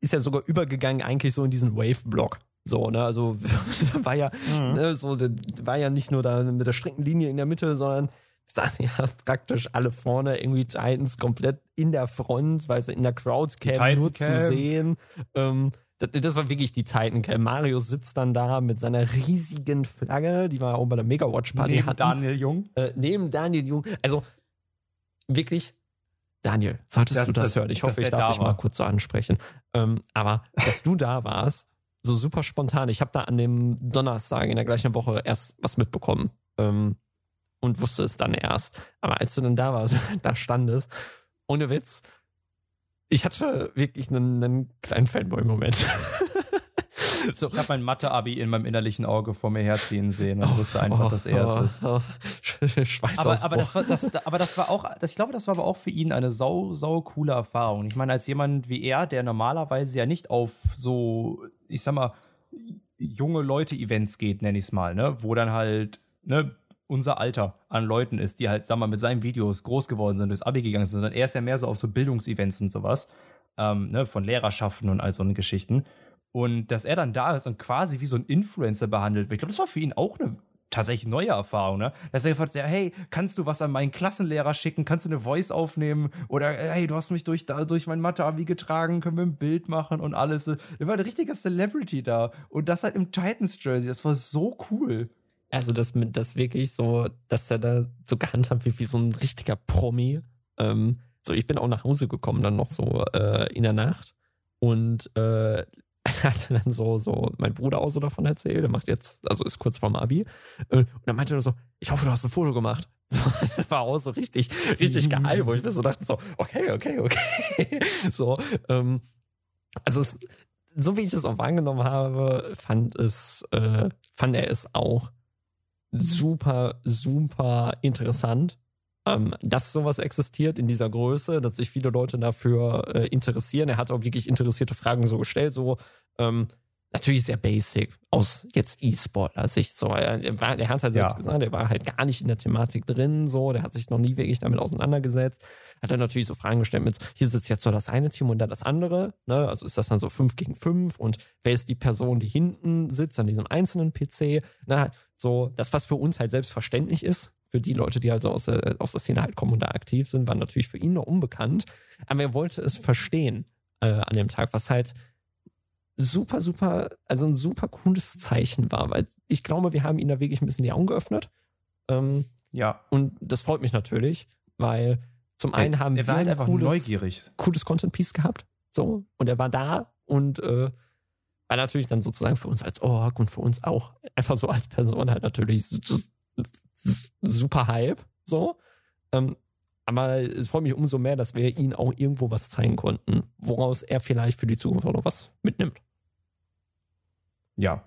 ist ja sogar übergegangen eigentlich so in diesen Wave-Block. So, ne, also da war ja, mhm. ne, so, da war ja nicht nur da mit der Streckenlinie in der Mitte, sondern saßen ja praktisch alle vorne irgendwie Titans komplett in der Front, weil sie in der Crowdcam nur zu sehen. Ähm, das, das, war wirklich die Titan Cam. Mario sitzt dann da mit seiner riesigen Flagge, die wir auch bei der Mega Watch Party neben hatten. Daniel Jung. Äh, neben Daniel Jung. Also wirklich, Daniel, solltest das, du das, das hören? Ich hoffe, ich darf dich mal kurz so ansprechen. Ähm, aber dass du da warst so super spontan. Ich habe da an dem Donnerstag in der gleichen Woche erst was mitbekommen ähm, und wusste es dann erst. Aber als du dann da warst, da standest, ohne Witz, ich hatte wirklich einen, einen kleinen Fanboy-Moment. So. Ich habe mein Mathe-Abi in meinem innerlichen Auge vor mir herziehen sehen und oh, wusste einfach, oh, dass er es oh, ist. Oh, aber, aber, das war, das, aber das war auch, das, ich glaube, das war aber auch für ihn eine sau, sau coole Erfahrung. Ich meine, als jemand wie er, der normalerweise ja nicht auf so, ich sag mal, junge Leute-Events geht, nenne ich es mal, ne, wo dann halt, ne, unser Alter an Leuten ist, die halt, sag mal, mit seinen Videos groß geworden sind, durchs Abi gegangen sind, sondern er ist ja mehr so auf so Bildungsevents und sowas, ähm, ne, von Lehrerschaften und all so Geschichten. Und dass er dann da ist und quasi wie so ein Influencer behandelt wird. Ich glaube, das war für ihn auch eine tatsächlich neue Erfahrung, ne? Dass er gefragt hat, hey, kannst du was an meinen Klassenlehrer schicken? Kannst du eine Voice aufnehmen? Oder hey, du hast mich durch, da, durch mein Mathe-Abi getragen, können wir ein Bild machen und alles. Er war ein richtiger Celebrity da. Und das halt im Titans-Jersey. Das war so cool. Also, das das wirklich so, dass er da so gehandhabt wird wie so ein richtiger Promi. Ähm, so, ich bin auch nach Hause gekommen, dann noch so äh, in der Nacht. Und äh, hatte dann so, so mein Bruder auch so davon erzählt. Er macht jetzt, also ist kurz vorm Abi. Äh, und dann meinte er so, ich hoffe, du hast ein Foto gemacht. So, das war auch so richtig, richtig geil, wo ich mir so dachte, so, okay, okay, okay. So, ähm, also es, so wie ich es auch wahrgenommen habe, fand es, äh, fand er es auch super, super interessant ähm, dass sowas existiert in dieser Größe, dass sich viele Leute dafür äh, interessieren. Er hat auch wirklich interessierte Fragen so gestellt, so ähm, natürlich sehr basic aus jetzt E-Sportler-Sicht. So, er, war, er hat halt selbst ja. gesagt, er war halt gar nicht in der Thematik drin, so, der hat sich noch nie wirklich damit auseinandergesetzt. Hat dann natürlich so Fragen gestellt mit, hier sitzt jetzt so das eine Team und da das andere, ne? Also ist das dann so fünf gegen fünf und wer ist die Person, die hinten sitzt an diesem einzelnen PC? Na, so, das, was für uns halt selbstverständlich ist, für die Leute, die also aus der, aus der Szene halt kommen und da aktiv sind, war natürlich für ihn noch unbekannt. Aber er wollte es verstehen äh, an dem Tag, was halt super, super, also ein super cooles Zeichen war, weil ich glaube, wir haben ihn da wirklich ein bisschen die Augen geöffnet. Ähm, ja. Und das freut mich natürlich, weil zum einen haben er wir halt ein cooles, neugierig. cooles Content-Piece gehabt. So, und er war da und äh, war natürlich dann sozusagen für uns als Org und für uns auch einfach so als Person halt natürlich super Hype, so. Ähm, aber es freut mich umso mehr, dass wir ihnen auch irgendwo was zeigen konnten, woraus er vielleicht für die Zukunft auch noch was mitnimmt. Ja,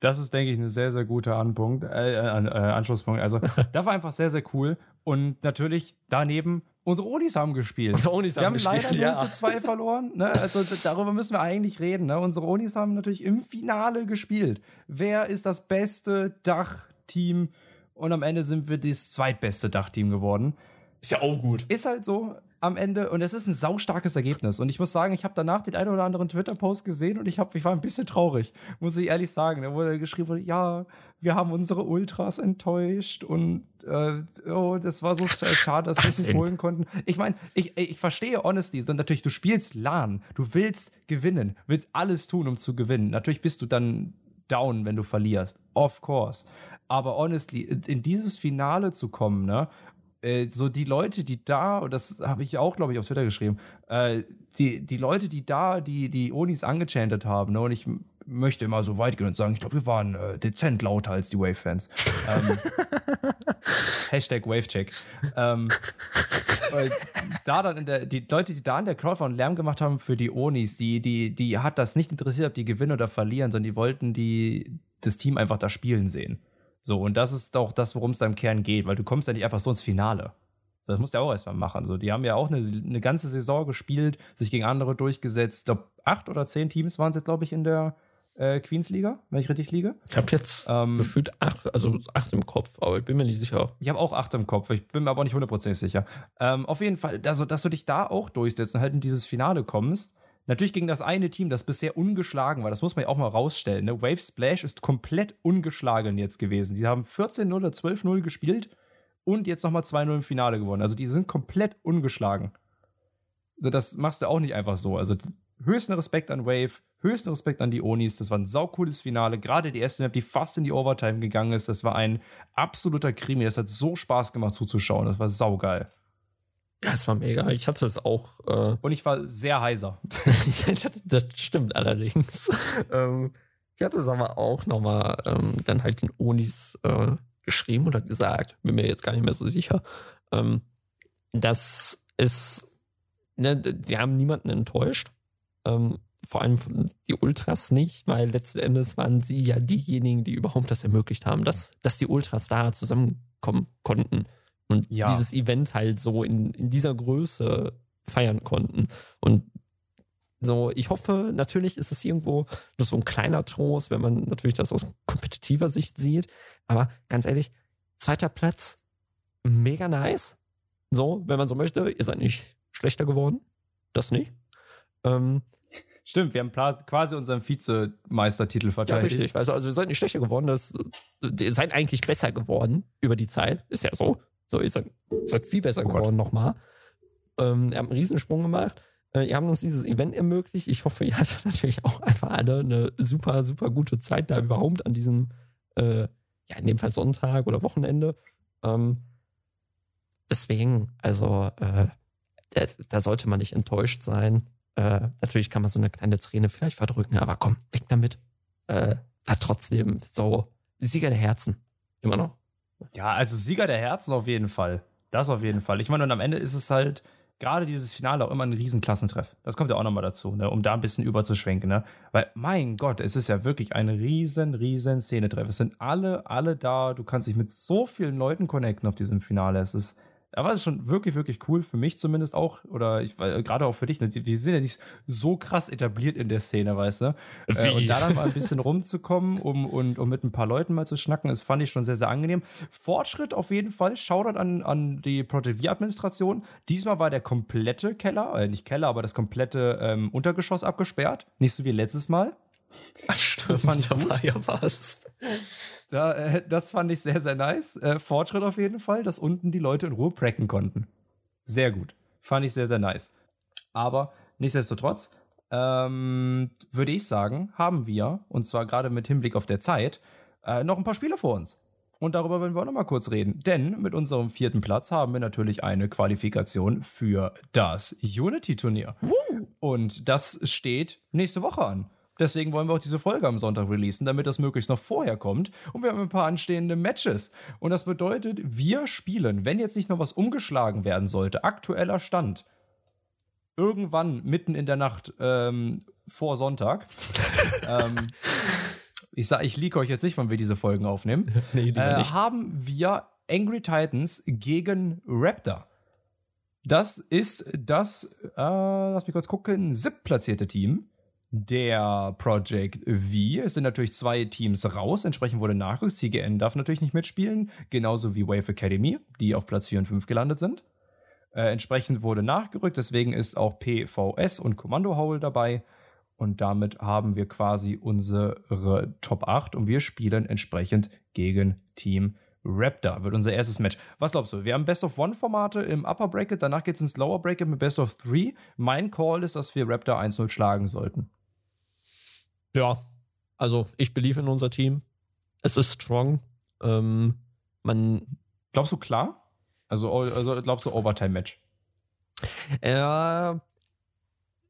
das ist, denke ich, ein sehr, sehr guter Anpunkt, äh, äh, äh Anschlusspunkt. Also, das war einfach sehr, sehr cool. Und natürlich daneben, unsere Onis haben gespielt. Unsere Onis haben wir haben gespielt, leider ja. 0 zu 2 verloren. Ne? Also, darüber müssen wir eigentlich reden. Ne? Unsere Onis haben natürlich im Finale gespielt. Wer ist das beste Dachteam? Und am Ende sind wir das zweitbeste Dachteam geworden. Ist ja auch gut. Ist halt so. Am Ende und es ist ein saustarkes Ergebnis. Und ich muss sagen, ich habe danach den einen oder anderen Twitter-Post gesehen und ich, hab, ich war ein bisschen traurig, muss ich ehrlich sagen. Da wurde geschrieben, wurde, ja, wir haben unsere Ultras enttäuscht und äh, oh, das war so schade, dass wir es nicht holen konnten. Ich meine, ich, ich verstehe Honesty, und natürlich, du spielst LAN, du willst gewinnen, willst alles tun, um zu gewinnen. Natürlich bist du dann down, wenn du verlierst. Of course. Aber honestly, in dieses Finale zu kommen, ne? Äh, so die Leute, die da, und das habe ich auch, glaube ich, auf Twitter geschrieben, äh, die, die Leute, die da die, die Onis angechantet haben, ne? Und ich möchte immer so weit gehen und sagen, ich glaube, wir waren äh, dezent lauter als die Wave-Fans. ähm, Hashtag Wavecheck. Ähm, da dann der, die Leute, die da in der Crowd waren, Lärm gemacht haben für die Onis, die, die, die hat das nicht interessiert, ob die gewinnen oder verlieren, sondern die wollten die, das Team einfach da spielen sehen. So, und das ist auch das, worum es da im Kern geht, weil du kommst ja nicht einfach so ins Finale. Das musst du ja auch erstmal machen. So, die haben ja auch eine, eine ganze Saison gespielt, sich gegen andere durchgesetzt. Ich glaube, acht oder zehn Teams waren es jetzt, glaube ich, in der äh, Queens Liga, wenn ich richtig liege. Ich habe jetzt ähm, gefühlt acht, also acht im Kopf, aber ich bin mir nicht sicher. Ich habe auch acht im Kopf, ich bin mir aber nicht hundertprozentig sicher. Ähm, auf jeden Fall, also, dass du dich da auch durchsetzt und halt in dieses Finale kommst. Natürlich gegen das eine Team, das bisher ungeschlagen war, das muss man ja auch mal rausstellen. Ne? Wave Splash ist komplett ungeschlagen jetzt gewesen. Sie haben 14-0 oder 12-0 gespielt und jetzt nochmal 2-0 im Finale gewonnen. Also die sind komplett ungeschlagen. Also das machst du auch nicht einfach so. Also höchsten Respekt an Wave, höchsten Respekt an die Onis. Das war ein saucooles Finale. Gerade die erste Map, die fast in die Overtime gegangen ist. Das war ein absoluter Krimi. Das hat so Spaß gemacht zuzuschauen. Das war saugeil. Ja, es war mega. Ich hatte es auch. Äh Und ich war sehr heiser. das stimmt allerdings. ähm, ich hatte es aber auch nochmal ähm, dann halt den Onis äh, geschrieben oder gesagt, bin mir jetzt gar nicht mehr so sicher, ähm, dass es, ne, sie haben niemanden enttäuscht. Ähm, vor allem die Ultras nicht, weil letzten Endes waren sie ja diejenigen, die überhaupt das ermöglicht haben, dass, dass die Ultras da zusammenkommen konnten und ja. dieses Event halt so in, in dieser Größe feiern konnten. Und so, ich hoffe, natürlich ist es irgendwo nur so ein kleiner Trost, wenn man natürlich das aus kompetitiver Sicht sieht. Aber ganz ehrlich, zweiter Platz, mega nice. So, wenn man so möchte, ihr seid nicht schlechter geworden. Das nicht. Ähm, Stimmt, wir haben quasi unseren Vizemeistertitel verteidigt. Ja, richtig. Also, also ihr seid nicht schlechter geworden, das, ihr seid eigentlich besser geworden über die Zeit. Ist ja so. So, ihr seid, seid viel besser oh geworden nochmal. Ähm, ihr habt einen Riesensprung gemacht. Äh, ihr habt uns dieses Event ermöglicht. Ich hoffe, ihr hattet natürlich auch einfach alle eine super, super gute Zeit da überhaupt an diesem, äh, ja, in dem Fall Sonntag oder Wochenende. Ähm, deswegen, also, äh, da sollte man nicht enttäuscht sein. Äh, natürlich kann man so eine kleine Träne vielleicht verdrücken, aber komm, weg damit. Äh, war trotzdem so Sieger der Herzen. Immer noch. Ja, also Sieger der Herzen auf jeden Fall. Das auf jeden Fall. Ich meine, und am Ende ist es halt gerade dieses Finale auch immer ein Riesenklassentreff. Das kommt ja auch nochmal dazu, ne? um da ein bisschen überzuschwenken. Ne? Weil, mein Gott, es ist ja wirklich ein riesen, riesen Szenetreff. Es sind alle, alle da. Du kannst dich mit so vielen Leuten connecten auf diesem Finale. Es ist da war es schon wirklich, wirklich cool, für mich zumindest auch, oder ich, gerade auch für dich, ne? wir sind ja nicht so krass etabliert in der Szene, weißt du? Äh, und da dann mal ein bisschen rumzukommen um, und um mit ein paar Leuten mal zu schnacken, das fand ich schon sehr, sehr angenehm. Fortschritt auf jeden Fall, Shoutout an, an die Project V-Administration. Diesmal war der komplette Keller, äh, nicht Keller, aber das komplette ähm, Untergeschoss abgesperrt. Nicht so wie letztes Mal. Ach, stimmt, das fand ich da war ja was. Da, äh, das fand ich sehr, sehr nice. Äh, Fortschritt auf jeden Fall, dass unten die Leute in Ruhe pracken konnten. Sehr gut. Fand ich sehr, sehr nice. Aber nichtsdestotrotz, ähm, würde ich sagen, haben wir, und zwar gerade mit Hinblick auf der Zeit, äh, noch ein paar Spiele vor uns. Und darüber wollen wir auch noch mal kurz reden. Denn mit unserem vierten Platz haben wir natürlich eine Qualifikation für das Unity-Turnier. Und das steht nächste Woche an. Deswegen wollen wir auch diese Folge am Sonntag releasen, damit das möglichst noch vorher kommt. Und wir haben ein paar anstehende Matches. Und das bedeutet, wir spielen, wenn jetzt nicht noch was umgeschlagen werden sollte, aktueller Stand, irgendwann mitten in der Nacht ähm, vor Sonntag. ähm, ich sage, ich leak euch jetzt nicht, wann wir diese Folgen aufnehmen. nee, äh, haben wir Angry Titans gegen Raptor. Das ist das, äh, lass mich kurz gucken, siebtplatzierte Team der Project V. Es sind natürlich zwei Teams raus, entsprechend wurde nachgerückt. CGN darf natürlich nicht mitspielen, genauso wie Wave Academy, die auf Platz 4 und 5 gelandet sind. Äh, entsprechend wurde nachgerückt, deswegen ist auch PVS und Kommando Howl dabei. Und damit haben wir quasi unsere Top 8 und wir spielen entsprechend gegen Team Raptor. Wird unser erstes Match. Was glaubst du? Wir haben Best of One Formate im Upper Bracket, danach geht es ins Lower Bracket mit Best of Three. Mein Call ist, dass wir Raptor 1-0 schlagen sollten. Ja, also ich believe in unser Team. Es ist strong. Ähm, man. Glaubst du klar? Also, also glaubst du Overtime-Match? Ja.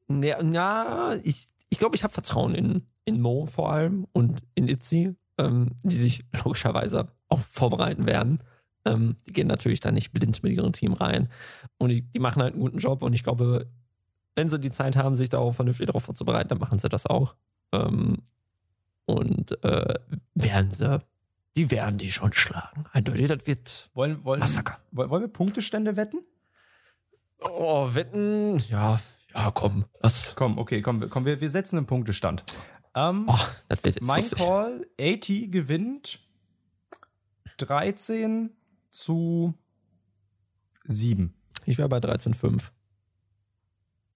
Ja, ja, ich, ich glaube, ich habe Vertrauen in, in Mo vor allem und in Itzy, ähm, die sich logischerweise auch vorbereiten werden. Ähm, die gehen natürlich da nicht blind mit ihrem Team rein. Und die, die, machen halt einen guten Job. Und ich glaube, wenn sie die Zeit haben, sich darauf vernünftig darauf vorzubereiten, dann machen sie das auch. Ähm, und äh, werden sie, die werden die schon schlagen. Eindeutig, das wird wollen, wollen, Massaker. Wollen wir Punktestände wetten? Oh, wetten, ja, ja, komm. Was? Komm, okay, komm, komm wir, wir setzen einen Punktestand. Ähm, oh, das wird jetzt mein lustig. Call, AT gewinnt 13 zu 7. Ich wäre bei 13,5.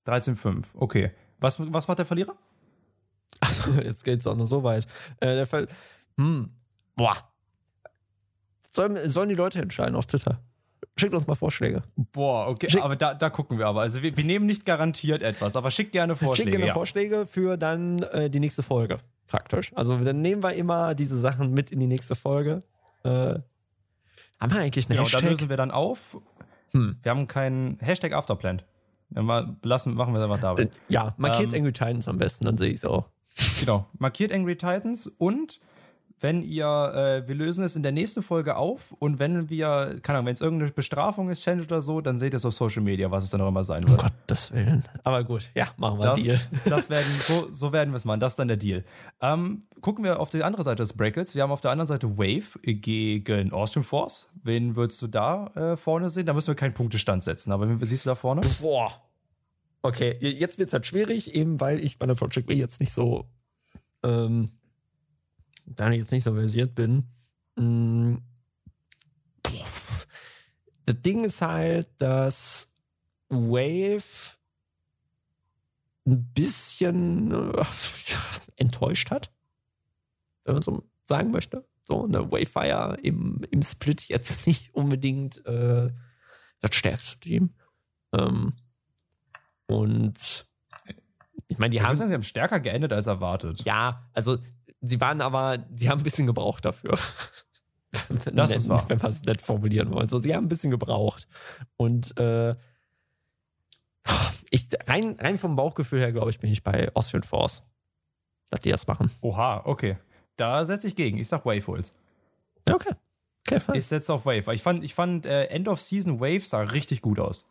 13,5, okay. Was, was macht der Verlierer? Achso, jetzt geht es auch noch so weit. Äh, der Fall. Hm. Boah. Sollen, sollen die Leute entscheiden auf Twitter? Schickt uns mal Vorschläge. Boah, okay, Schick, aber da, da gucken wir aber. Also wir, wir, nehmen nicht garantiert etwas, aber schickt gerne Vorschläge. Schickt gerne ja. Vorschläge für dann äh, die nächste Folge, praktisch. Also dann nehmen wir immer diese Sachen mit in die nächste Folge. Äh, haben wir eigentlich eine genau, Hashtag? Da lösen wir dann auf. Hm. Wir haben keinen Hashtag Afterplant. Lassen, machen wir es einfach da. Äh, ja, markiert ähm, Angry Titans am besten, dann sehe ich es auch. Genau, markiert Angry Titans und wenn ihr, äh, wir lösen es in der nächsten Folge auf und wenn wir, keine Ahnung, wenn es irgendeine Bestrafung ist, Challenge oder so, dann seht ihr es auf Social Media, was es dann auch immer sein wird. Um Gottes Willen. Aber gut, ja, machen wir das, Deal. Das werden, so, so werden wir es machen, das ist dann der Deal. Ähm, gucken wir auf die andere Seite des Brackets. Wir haben auf der anderen Seite Wave gegen Austrian Force. Wen würdest du da äh, vorne sehen? Da müssen wir keinen Punktestand setzen, aber wen siehst du da vorne? Boah. Okay, jetzt wird es halt schwierig, eben weil ich bei der Project B jetzt nicht so ähm, da ich jetzt nicht so versiert bin. Mh, das Ding ist halt, dass Wave ein bisschen äh, enttäuscht hat, wenn man so sagen möchte. So, eine Wavefire im, im Split jetzt nicht unbedingt äh, das stärkste Team. Ähm, und ich meine, die ich haben. Sagen, sie haben stärker geendet als erwartet. Ja, also sie waren aber, sie haben ein bisschen gebraucht dafür. das ist wahr. Wenn man es nett formulieren wollen. So, sie haben ein bisschen gebraucht. Und äh, ich, rein, rein vom Bauchgefühl her, glaube ich, bin ich bei Austrian Force. Dass die das machen. Oha, okay. Da setze ich gegen. Ich sag Wave Holes. Okay. okay ich setze auf Wave. Ich fand, ich fand äh, End of Season Wave sah richtig gut aus.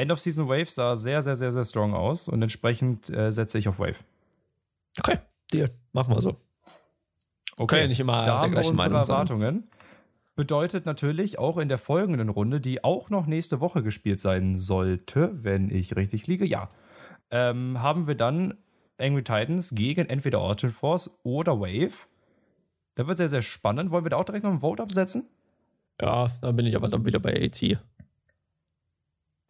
End of Season Wave sah sehr, sehr, sehr, sehr strong aus und entsprechend äh, setze ich auf Wave. Okay, Deal. Machen wir so. Okay, ja nicht immer da der gleichen Meinung Erwartungen. Bedeutet natürlich auch in der folgenden Runde, die auch noch nächste Woche gespielt sein sollte, wenn ich richtig liege, ja, ähm, haben wir dann Angry Titans gegen entweder Origin Force oder Wave. Da wird sehr, sehr spannend. Wollen wir da auch direkt noch ein Vote absetzen? Ja, dann bin ich aber dann wieder bei AT.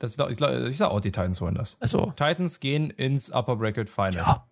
Das, ich, ich sag auch, die Titans wollen das. Also. Titans gehen ins Upper Bracket Final. Ja.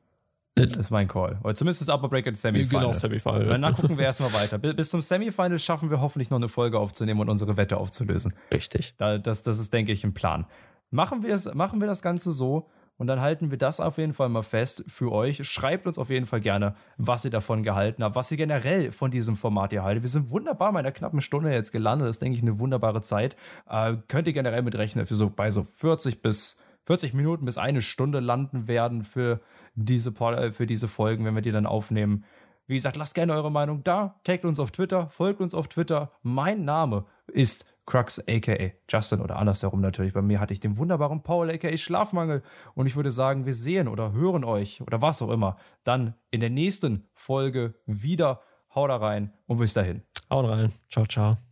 Das ist mein Call. Oder zumindest das Upper Bracket Semifinal. Genau, Semifinal. Danach gucken wir erstmal weiter. Bis zum Semifinal schaffen wir hoffentlich noch eine Folge aufzunehmen und unsere Wette aufzulösen. Richtig. das, das ist, denke ich, ein Plan. Machen wir, es, machen wir das Ganze so und dann halten wir das auf jeden Fall mal fest für euch. Schreibt uns auf jeden Fall gerne, was ihr davon gehalten habt, was ihr generell von diesem Format hier haltet. Wir sind wunderbar bei einer knappen Stunde jetzt gelandet. Das ist, denke ich, eine wunderbare Zeit. Äh, könnt ihr generell mitrechnen, für so bei so 40 bis 40 Minuten bis eine Stunde landen werden für diese, äh, für diese Folgen, wenn wir die dann aufnehmen. Wie gesagt, lasst gerne eure Meinung da. Taggt uns auf Twitter, folgt uns auf Twitter. Mein Name ist Crux aka Justin oder andersherum natürlich. Bei mir hatte ich den wunderbaren Paul aka Schlafmangel. Und ich würde sagen, wir sehen oder hören euch oder was auch immer dann in der nächsten Folge wieder. Haut da rein und bis dahin. Haut rein. Ciao, ciao.